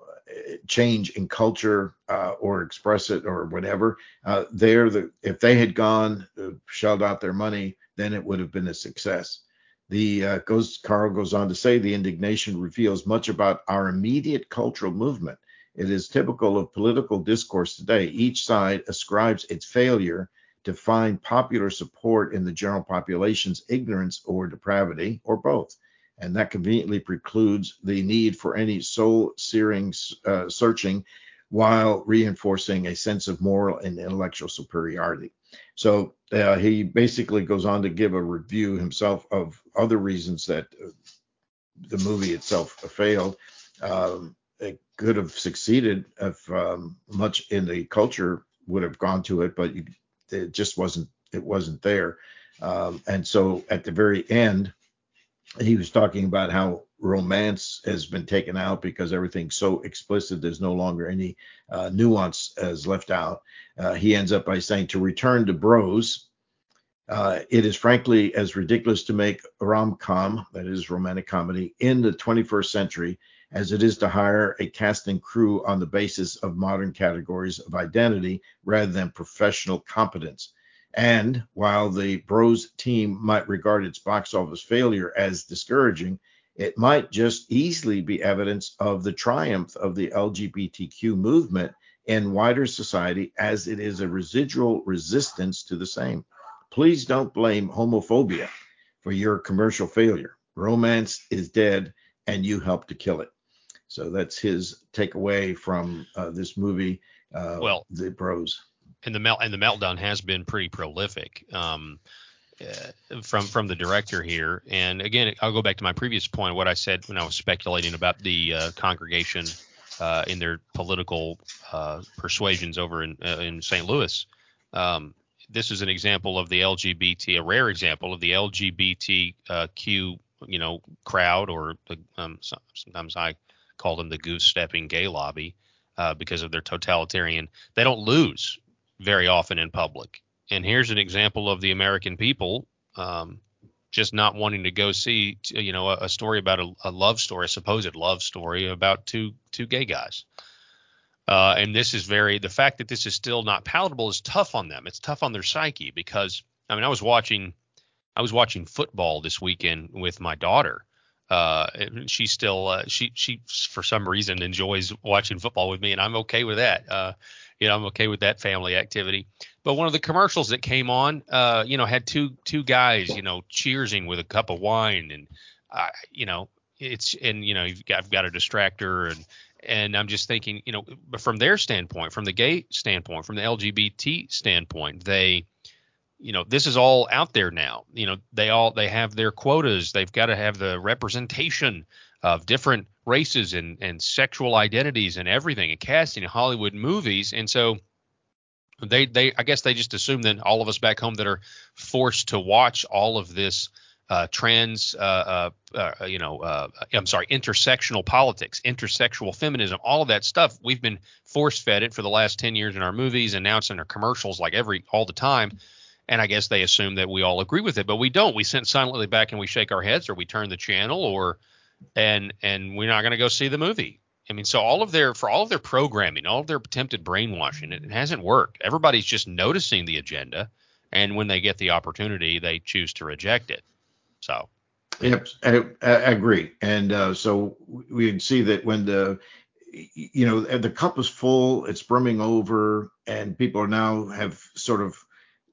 change in culture uh, or express it or whatever, uh, they're the if they had gone uh, shelled out their money, then it would have been a success. The uh, goes Carl goes on to say the indignation reveals much about our immediate cultural movement. It is typical of political discourse today. Each side ascribes its failure to find popular support in the general population's ignorance or depravity, or both. And that conveniently precludes the need for any soul searing uh, searching while reinforcing a sense of moral and intellectual superiority. So uh, he basically goes on to give a review himself of other reasons that uh, the movie itself failed. Um, it could have succeeded if um, much in the culture would have gone to it, but you it just wasn't it wasn't there. Um, and so at the very end, he was talking about how romance has been taken out because everything's so explicit. There's no longer any uh, nuance as left out. Uh, he ends up by saying to return to bros. Uh, it is frankly as ridiculous to make rom com, that is romantic comedy, in the 21st century as it is to hire a cast and crew on the basis of modern categories of identity rather than professional competence. And while the Bros team might regard its box office failure as discouraging, it might just easily be evidence of the triumph of the LGBTQ movement in wider society as it is a residual resistance to the same. Please don't blame homophobia for your commercial failure. Romance is dead and you helped to kill it. So that's his takeaway from uh, this movie. Uh, well, the pros And the melt and the meltdown has been pretty prolific. Um, uh, from from the director here, and again, I'll go back to my previous point. What I said when I was speculating about the uh, congregation uh, in their political uh, persuasions over in in St. Louis. Um, this is an example of the LGBT, a rare example of the LGBTQ, you know, crowd, or the, um, sometimes I called them the goose stepping gay lobby uh, because of their totalitarian. They don't lose very often in public. And here's an example of the American people um, just not wanting to go see, you know, a, a story about a, a, love story, a supposed love story about two two gay guys. Uh, and this is very the fact that this is still not palatable is tough on them. It's tough on their psyche because I mean I was watching I was watching football this weekend with my daughter. Uh, she still uh, she she for some reason enjoys watching football with me, and I'm okay with that. Uh, you know, I'm okay with that family activity. But one of the commercials that came on, uh, you know, had two two guys, you know, cheersing with a cup of wine, and uh, you know, it's and you know, you've got, I've got a distractor, and and I'm just thinking, you know, from their standpoint, from the gay standpoint, from the LGBT standpoint, they you know this is all out there now you know they all they have their quotas they've got to have the representation of different races and and sexual identities and everything and casting in hollywood movies and so they they i guess they just assume that all of us back home that are forced to watch all of this uh, trans, uh, uh, uh you know, uh, I'm sorry, intersectional politics, intersexual feminism, all of that stuff. We've been force fed it for the last 10 years in our movies, and now it's in our commercials like every all the time. And I guess they assume that we all agree with it, but we don't. We sit silently back and we shake our heads, or we turn the channel, or and and we're not going to go see the movie. I mean, so all of their for all of their programming, all of their attempted brainwashing, it, it hasn't worked. Everybody's just noticing the agenda, and when they get the opportunity, they choose to reject it. So. Yep, I, I agree. And uh, so we can see that when the you know the cup is full, it's brimming over, and people are now have sort of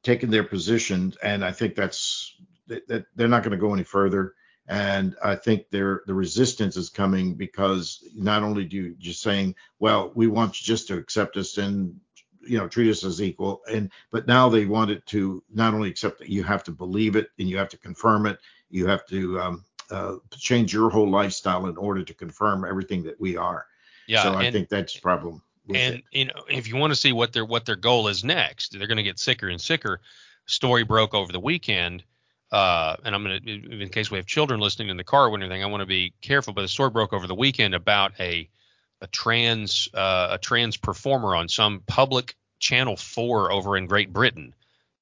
taken their position, and I think that's that they're not going to go any further. And I think their the resistance is coming because not only do you just saying, well, we want you just to accept us and you know treat us as equal, and but now they want it to not only accept that you have to believe it and you have to confirm it, you have to um, uh, change your whole lifestyle in order to confirm everything that we are. Yeah, so I and, think that's a problem and you know, if you want to see what their what their goal is next, they're going to get sicker and sicker. Story broke over the weekend, uh, and I'm going to, in case we have children listening in the car or anything, I want to be careful. But the story broke over the weekend about a a trans uh, a trans performer on some public channel four over in Great Britain,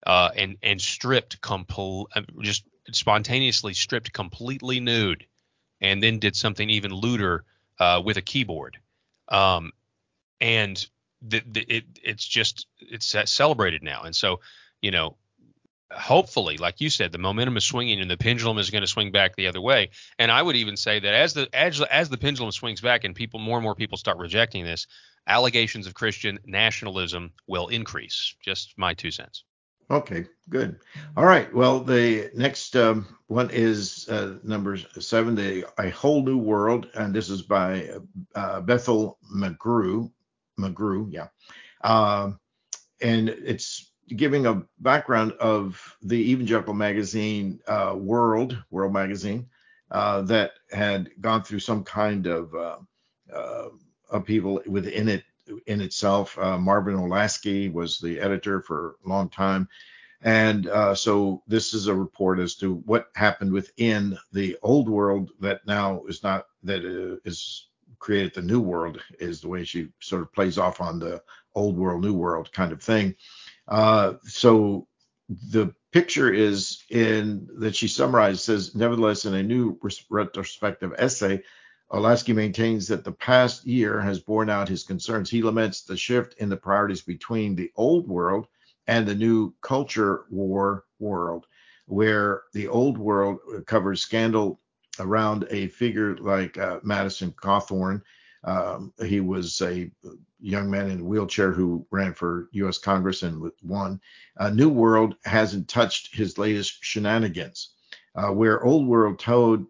uh, and and stripped complete, uh, just spontaneously stripped completely nude, and then did something even lewder uh, with a keyboard. Um, and the, the, it it's just it's celebrated now. And so you know, hopefully, like you said, the momentum is swinging and the pendulum is going to swing back the other way. And I would even say that as the as, as the pendulum swings back and people more and more people start rejecting this, allegations of Christian nationalism will increase. Just my two cents. Okay, good. All right. Well, the next um, one is uh, number seven, the A Whole New World, and this is by uh, Bethel McGrew, McGrew, yeah. Uh, and it's giving a background of the evangelical magazine uh, World, World Magazine, uh, that had gone through some kind of uh, uh, upheaval within it in itself. Uh, Marvin Olasky was the editor for a long time. And so this is a report as to what happened within the old world that now is not that is created the new world is the way she sort of plays off on the old world, new world kind of thing. Uh, so the picture is in that she summarized says, nevertheless, in a new retrospective essay, Olasky maintains that the past year has borne out his concerns. He laments the shift in the priorities between the old world and the new culture war world, where the old world covers scandal around a figure like uh, Madison Cawthorn. Um, he was a young man in a wheelchair who ran for U.S. Congress and won. Uh, New World hasn't touched his latest shenanigans, uh, where Old World toed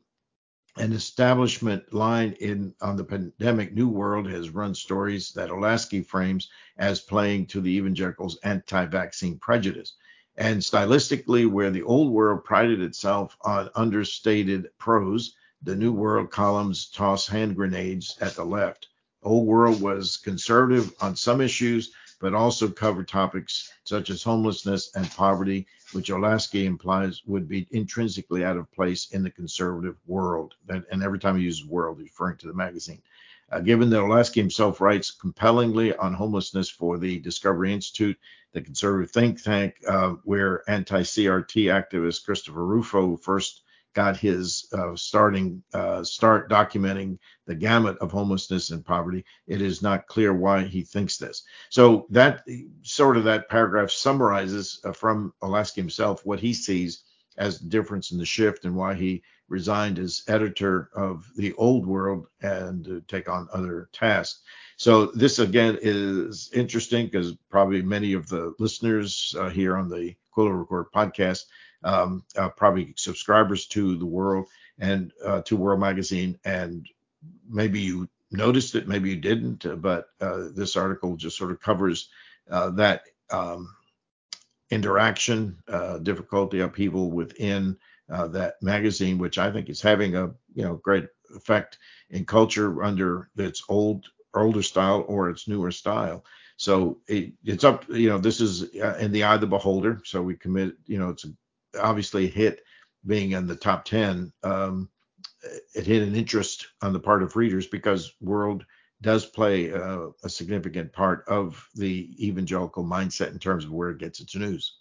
an establishment line in on the pandemic. New World has run stories that Olasky frames as playing to the evangelicals' anti-vaccine prejudice and stylistically, where the old world prided itself on understated prose, the new world columns toss hand grenades at the left. Old world was conservative on some issues, but also covered topics such as homelessness and poverty, which Olasky implies would be intrinsically out of place in the conservative world. And, every time he uses world, he's referring to the magazine. Uh, given that Olasky himself writes compellingly on homelessness for the Discovery Institute, the conservative think tank, uh, where anti-CRT activist Christopher Rufo first got his uh, starting uh, start documenting the gamut of homelessness and poverty. It is not clear why he thinks this. So that sort of that paragraph summarizes uh, from Olasky himself what he sees as the difference in the shift and why he resigned as editor of the old world and to take on other tasks. So this again is interesting because probably many of the listeners uh, here on the Aquila Report podcast um, probably subscribers to the World and uh, to World Magazine, and maybe you noticed it, maybe you didn't, but uh, this article just sort of covers uh, that um, interaction, uh, difficulty, upheaval within that magazine, which I think is having a you know great effect in culture under its old older style or its newer style. So it, it's up, you know, this is in the eye of the beholder. So we commit, you know, it's obviously hit being in the top 10. Um, it hit an interest on the part of readers because World does play uh, a significant part of the evangelical mindset in terms of where it gets its news.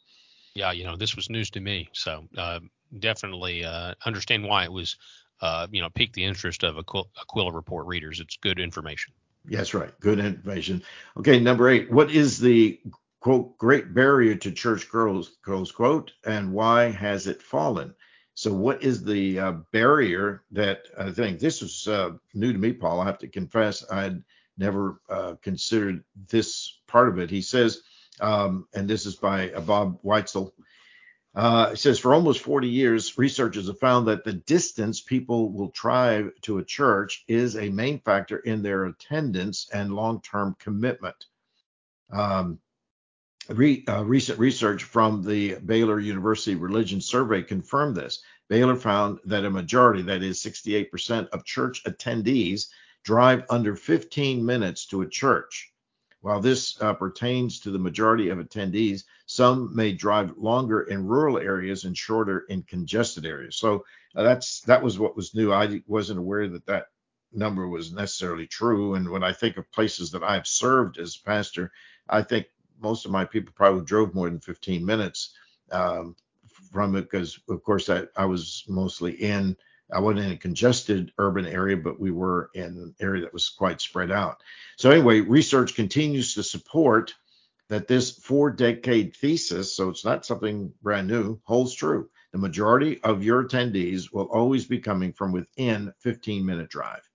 Yeah, you know, this was news to me, so uh, definitely uh, understand why it was, uh, you know, piqued the interest of Aquila, Aquila Report readers. It's good information. Yes, right. Good information. Okay, number eight. What is the quote, great barrier to church growth, close quote, and why has it fallen? So, what is the uh, barrier that I think this was uh, new to me, Paul? I have to confess, I'd never uh, considered this part of it. He says, um, and this is by uh, Bob Whitesel. Uh, it says, for almost 40 years, researchers have found that the distance people will drive to a church is a main factor in their attendance and long term commitment. Um, Re, uh, recent research from the Baylor University Religion Survey confirmed this. Baylor found that a majority, that is 68% of church attendees, drive under 15 minutes to a church. While this uh, pertains to the majority of attendees, some may drive longer in rural areas and shorter in congested areas. So uh, that's that was what was new. I wasn't aware that that number was necessarily true. And when I think of places that I've served as pastor, I think most of my people probably drove more than 15 minutes um, from it because, of course, I, I was mostly in. I wasn't in a congested urban area, but we were in an area that was quite spread out. So anyway, research continues to support that this four-decade thesis, so it's not something brand new, holds true. The majority of your attendees will always be coming from within 15-minute drive.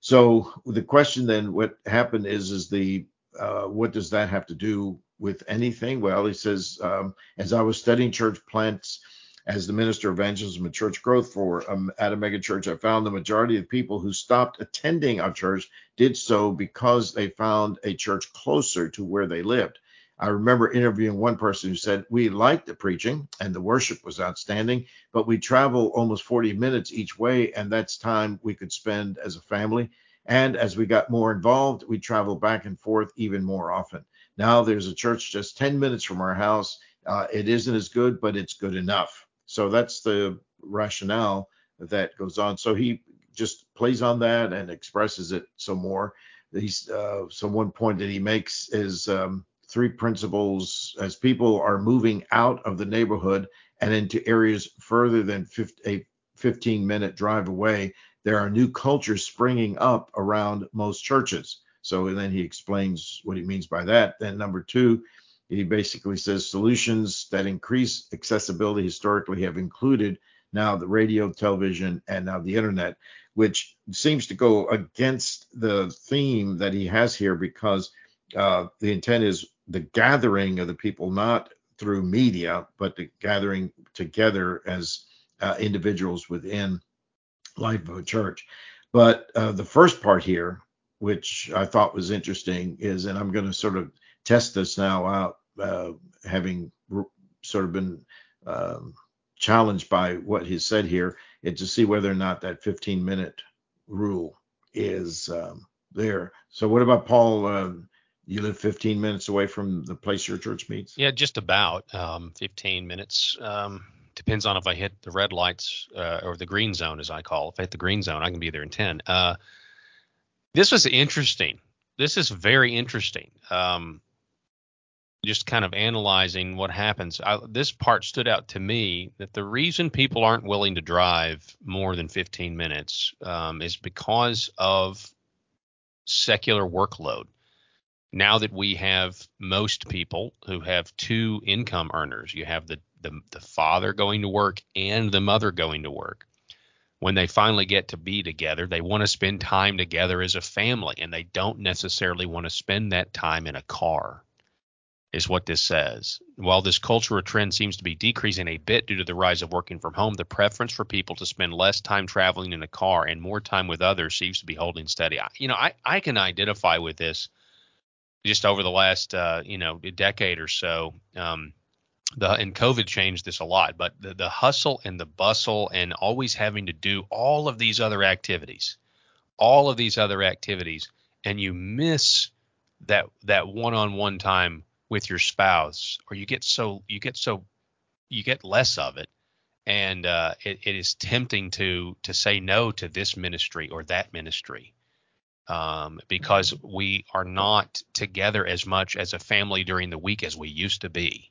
So the question then, what happened is, is the uh, what does that have to do with anything? Well, he says, um, as I was studying church plants as the minister of evangelism and church growth for um, at a mega church, I found the majority of people who stopped attending our church did so because they found a church closer to where they lived. I remember interviewing one person who said, We liked the preaching and the worship was outstanding, but we travel almost 40 minutes each way, and that's time we could spend as a family. And as we got more involved, we traveled back and forth even more often. Now there's a church just 10 minutes from our house. Uh, it isn't as good, but it's good enough. So that's the rationale that goes on. So he just plays on that and expresses it some more. He's, uh, so one point that he makes is um, three principles as people are moving out of the neighborhood and into areas further than 50, a 15 minute drive away there are new cultures springing up around most churches. So and then he explains what he means by that. Then number two, he basically says solutions that increase accessibility historically have included now the radio, television, and now the internet, which seems to go against the theme that he has here because uh, the intent is the gathering of the people, not through media, but the gathering together as uh, individuals within life of a church. But uh, the first part here, which I thought was interesting, is, and I'm going to sort of test this now out, uh, having re- sort of been um, challenged by what he said here, and to see whether or not that 15 minute rule is um, there. So, what about Paul? Uh, you live 15 minutes away from the place your church meets? Yeah, just about um, 15 minutes. Um, depends on if I hit the red lights uh, or the green zone, as I call. It. If I hit the green zone, I can be there in 10. Uh, This was interesting. This is very interesting. Um, just kind of analyzing what happens. I, this part stood out to me that the reason people aren't willing to drive more than 15 minutes um, is because of secular workload. Now that we have most people who have two income earners, you have the, the, the father going to work and the mother going to work. When they finally get to be together, they want to spend time together as a family, and they don't necessarily want to spend that time in a car is what this says. While this cultural trend seems to be decreasing a bit due to the rise of working from home, the preference for people to spend less time traveling in a car and more time with others seems to be holding steady. You know, I, I can identify with this just over the last, uh, you know, decade or so. Um, the and COVID changed this a lot, but the, the hustle and the bustle and always having to do all of these other activities, all of these other activities, and you miss that that one-on-one time with your spouse or you get so you get so you get less of it. And uh, it, it is tempting to to say no to this ministry or that ministry um, because we are not together as much as a family during the week as we used to be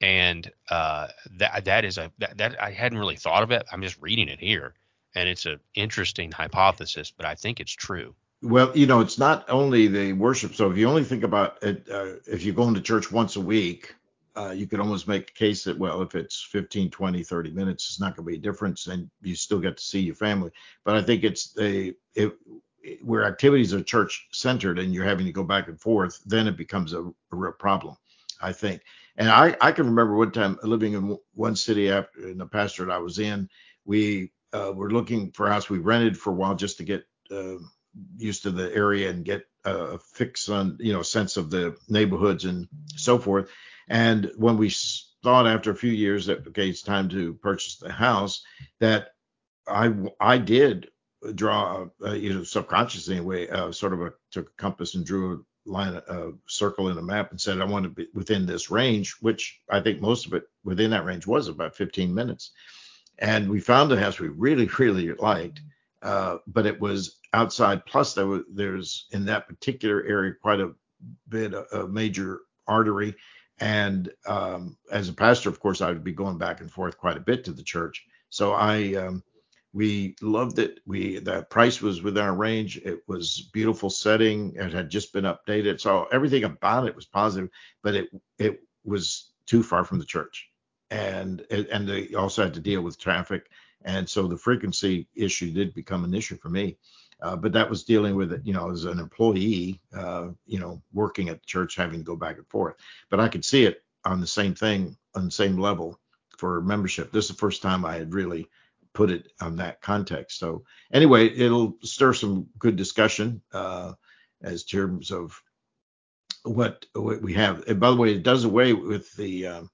and uh, that that is a that, that I hadn't really thought of it I'm just reading it here and it's an interesting hypothesis but I think it's true well, you know, it's not only the worship. So if you only think about it, uh, if you're going to church once a week, uh, you could almost make a case that, well, if it's 15, 20, 30 minutes, it's not going to be a difference and you still get to see your family. But I think it's the, it, where activities are church centered and you're having to go back and forth, then it becomes a, a real problem, I think. And I, I can remember one time living in one city after in the pastorate I was in, we uh, were looking for a house. We rented for a while just to get uh, used to the area and get a fix on you know sense of the neighborhoods and so forth. And when we thought after a few years that okay it's time to purchase the house, that I I did draw uh, you know subconsciously anyway uh, sort of a took a compass and drew a line a circle in a map and said I want to be within this range, which I think most of it within that range was about 15 minutes. And we found a house we really really liked uh, but it was outside. Plus, there was there's in that particular area quite a bit a, a major artery, and um, as a pastor, of course, I would be going back and forth quite a bit to the church. So I um, we loved it. We the price was within our range. It was beautiful setting. It had just been updated, so everything about it was positive. But it it was too far from the church, and and they also had to deal with traffic and so the frequency issue did become an issue for me. Uh, but that was dealing with it, you know, as an employee, uh, you know, working at the church, having to go back and forth. But I could see it on the same thing, on the same level for membership. This is the first time I had really put it on that context. So anyway, it'll stir some good discussion uh, as terms of what, what we have. And by the way, it does away with the um,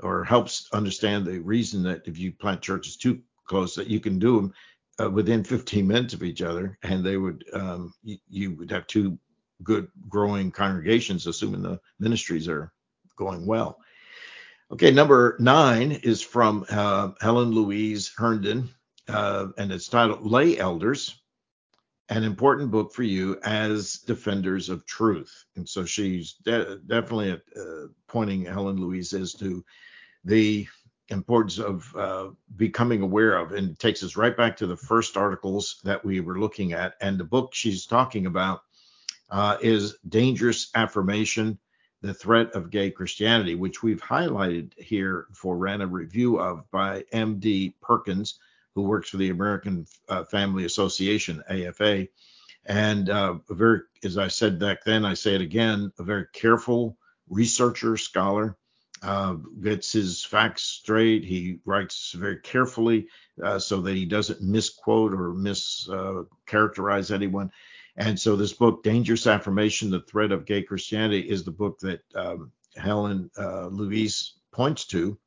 or helps understand the reason that if you plant churches too close, that you can do them uh, within 15 minutes of each other, and they would um, you, you, would have two good growing congregations, assuming the ministries are going well. Okay, number nine is from uh, Helen Louise Herndon, uh, and it's titled "Lay Elders." An important book for you as defenders of truth. And so she's de- definitely uh, pointing Helen Louise as to the importance of uh, becoming aware of and it takes us right back to the first articles that we were looking at and the book she's talking about uh, is dangerous affirmation the threat of gay christianity which we've highlighted here for ran a review of by md perkins who works for the american uh, family association afa and uh, very as i said back then i say it again a very careful researcher scholar uh, gets his facts straight. He writes very carefully uh, so that he doesn't misquote or mischaracterize uh, anyone. And so this book, Dangerous Affirmation: The Threat of Gay Christianity, is the book that um, Helen uh, Louise points to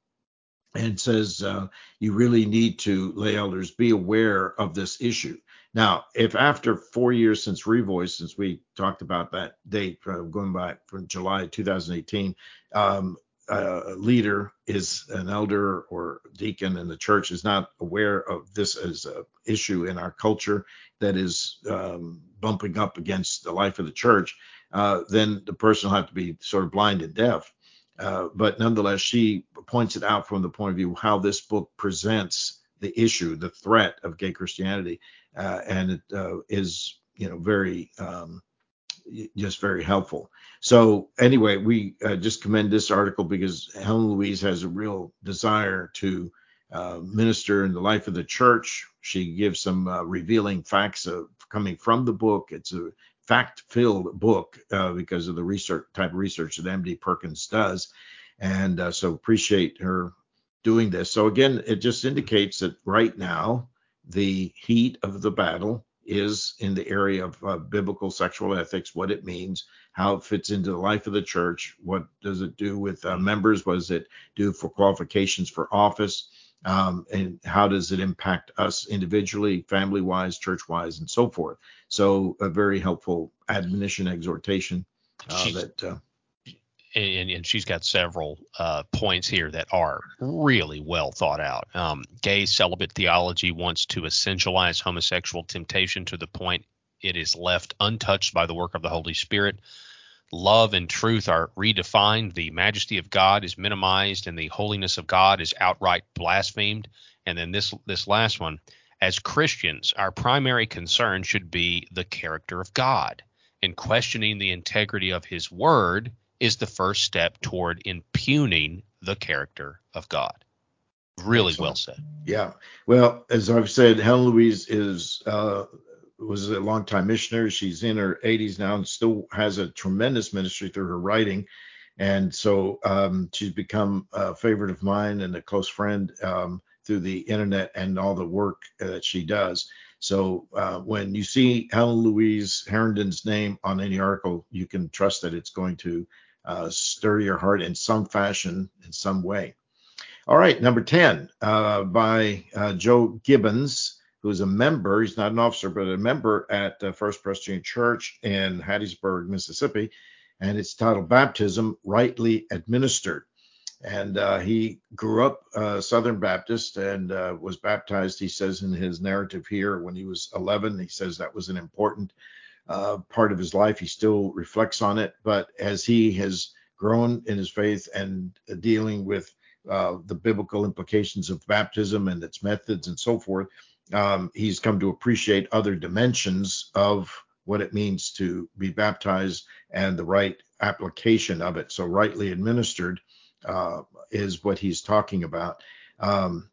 and says uh, you really need to lay elders be aware of this issue. Now, if after four years since Revoice, since we talked about that date uh, going back from July 2018, um, uh, leader is an elder or deacon in the church is not aware of this as an issue in our culture that is um, bumping up against the life of the church, uh, then the person will have to be sort of blind and deaf. Uh, but nonetheless, she points it out from the point of view how this book presents the issue, the threat of gay Christianity, uh, and it uh, is, you know, very um, just very helpful. So anyway, we uh, just commend this article because Helen Louise has a real desire to uh, minister in the life of the church. She gives some uh, revealing facts coming from the book. It's a fact-filled book uh, because of the research type of research that MD Perkins does, and uh, so appreciate her doing this. So again, it just indicates that right now the heat of the battle is in the area of uh, biblical sexual ethics, what it means, how it fits into the life of the church, what does it do with uh, members, what does it do for qualifications for office, um, and how does it impact us individually, family wise, church wise, and so forth. So, a very helpful admonition, exhortation uh, that. And, and, she's got several uh, points here that are really well thought out. Um, gay celibate theology wants to essentialize homosexual temptation to the point it is left untouched by the work of the Holy Spirit love and truth are redefined, the majesty of God is minimized, and the holiness of God is outright blasphemed. And then this this last one, as Christians, our primary concern should be the character of God. And questioning the integrity of his word is the first step toward impugning the character of God. Really Excellent. well said. Yeah. Well, as I've said, Helen Louise is uh, was a longtime missionary. She's in her 80s now and still has a tremendous ministry through her writing. And so um, she's become a favorite of mine and a close friend um, through the internet and all the work that she does. So uh, when you see Helen Louise Herndon's name on any article, you can trust that it's going to uh, stir your heart in some fashion, in some way. All right, number 10 uh, by uh, Joe Gibbons who's a member, he's not an officer, but a member at uh, First Presbyterian Church in Hattiesburg, Mississippi. And it's titled Baptism Rightly Administered. And uh, he grew up uh, Southern Baptist and uh, was baptized, he says in his narrative here, when he was 11. He says that was an important uh, part of his life. He still reflects on it. But as he has grown in his faith and dealing with uh, the biblical implications of baptism and its methods and so forth, um, he's come to appreciate other dimensions of what it means to be baptized and the right application of it. So, rightly administered uh, is what he's talking about. Um,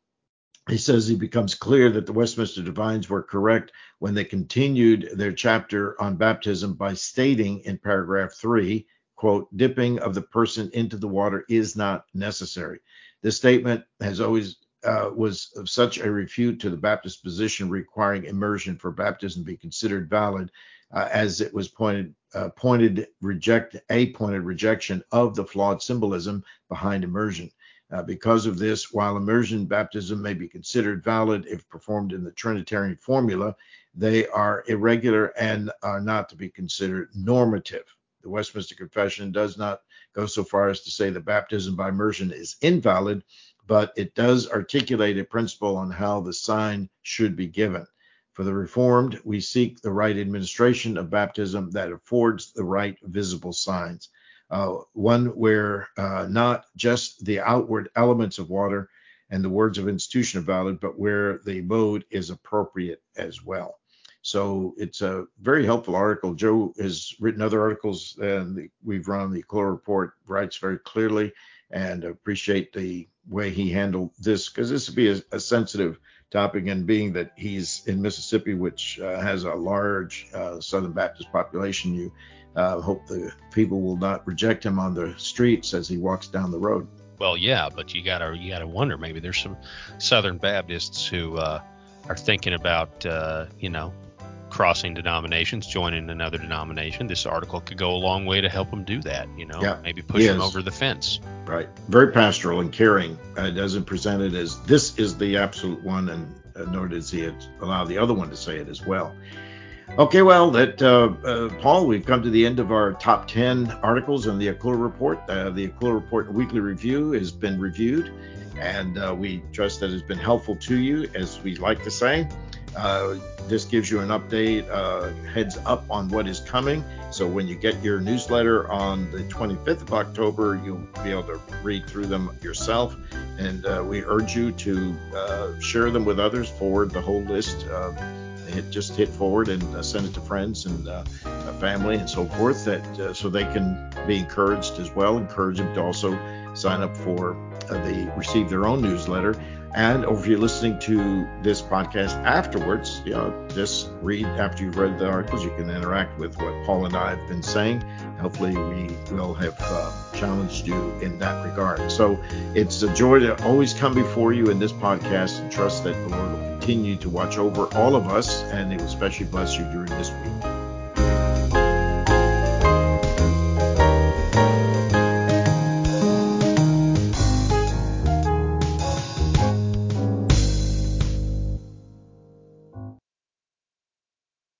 he says he becomes clear that the Westminster Divines were correct when they continued their chapter on baptism by stating in paragraph three, quote, dipping of the person into the water is not necessary. This statement has always uh, was of such a refute to the Baptist position requiring immersion for baptism to be considered valid, uh, as it was pointed uh, pointed reject a pointed rejection of the flawed symbolism behind immersion. Uh, because of this, while immersion baptism may be considered valid if performed in the Trinitarian formula, they are irregular and are not to be considered normative. The Westminster Confession does not go so far as to say that baptism by immersion is invalid, but it does articulate a principle on how the sign should be given. For the Reformed, we seek the right administration of baptism that affords the right visible signs. Uh, one where uh, not just the outward elements of water and the words of institution are valid, but where the mode is appropriate as well. So it's a very helpful article. Joe has written other articles, and we've run the Aquila Report, writes very clearly, and appreciate the way he handled this because this would be a, a, sensitive topic. And being that he's in Mississippi, which uh, has a large uh, Southern Baptist population, you uh, hope the people will not reject him on the streets as he walks down the road. Well, yeah, but you gotta you gotta wonder maybe there's some Southern Baptists who uh, are thinking about uh, you know crossing denominations, joining another denomination. This article could go a long way to help them do that. You know, yeah, maybe push them over the fence. Right. Very pastoral and caring. Uh, doesn't present it as this is the absolute one, and uh, nor does he allow the other one to say it as well. Okay, well, that uh, uh, Paul, we've come to the end of our top 10 articles in the Aquila Report. Uh, the Aquila Report Weekly Review has been reviewed, and uh, we trust that it's been helpful to you, as we like to say. Uh, this gives you an update, uh, heads up on what is coming. So when you get your newsletter on the 25th of October, you'll be able to read through them yourself. And we urge you to share them with others, forward the whole list hit just hit forward and uh, send it to friends and uh, family and so forth that uh, so they can be encouraged as well encourage them to also sign up for uh, the receive their own newsletter and or if you're listening to this podcast afterwards you know just read after you've read the articles. You can interact with what paul and i have been saying. Hopefully we will have uh, challenged you in that regard. So it's a joy to always come before you in this podcast and trust that the lord will continue to watch over all of us, and it will especially bless you during this week.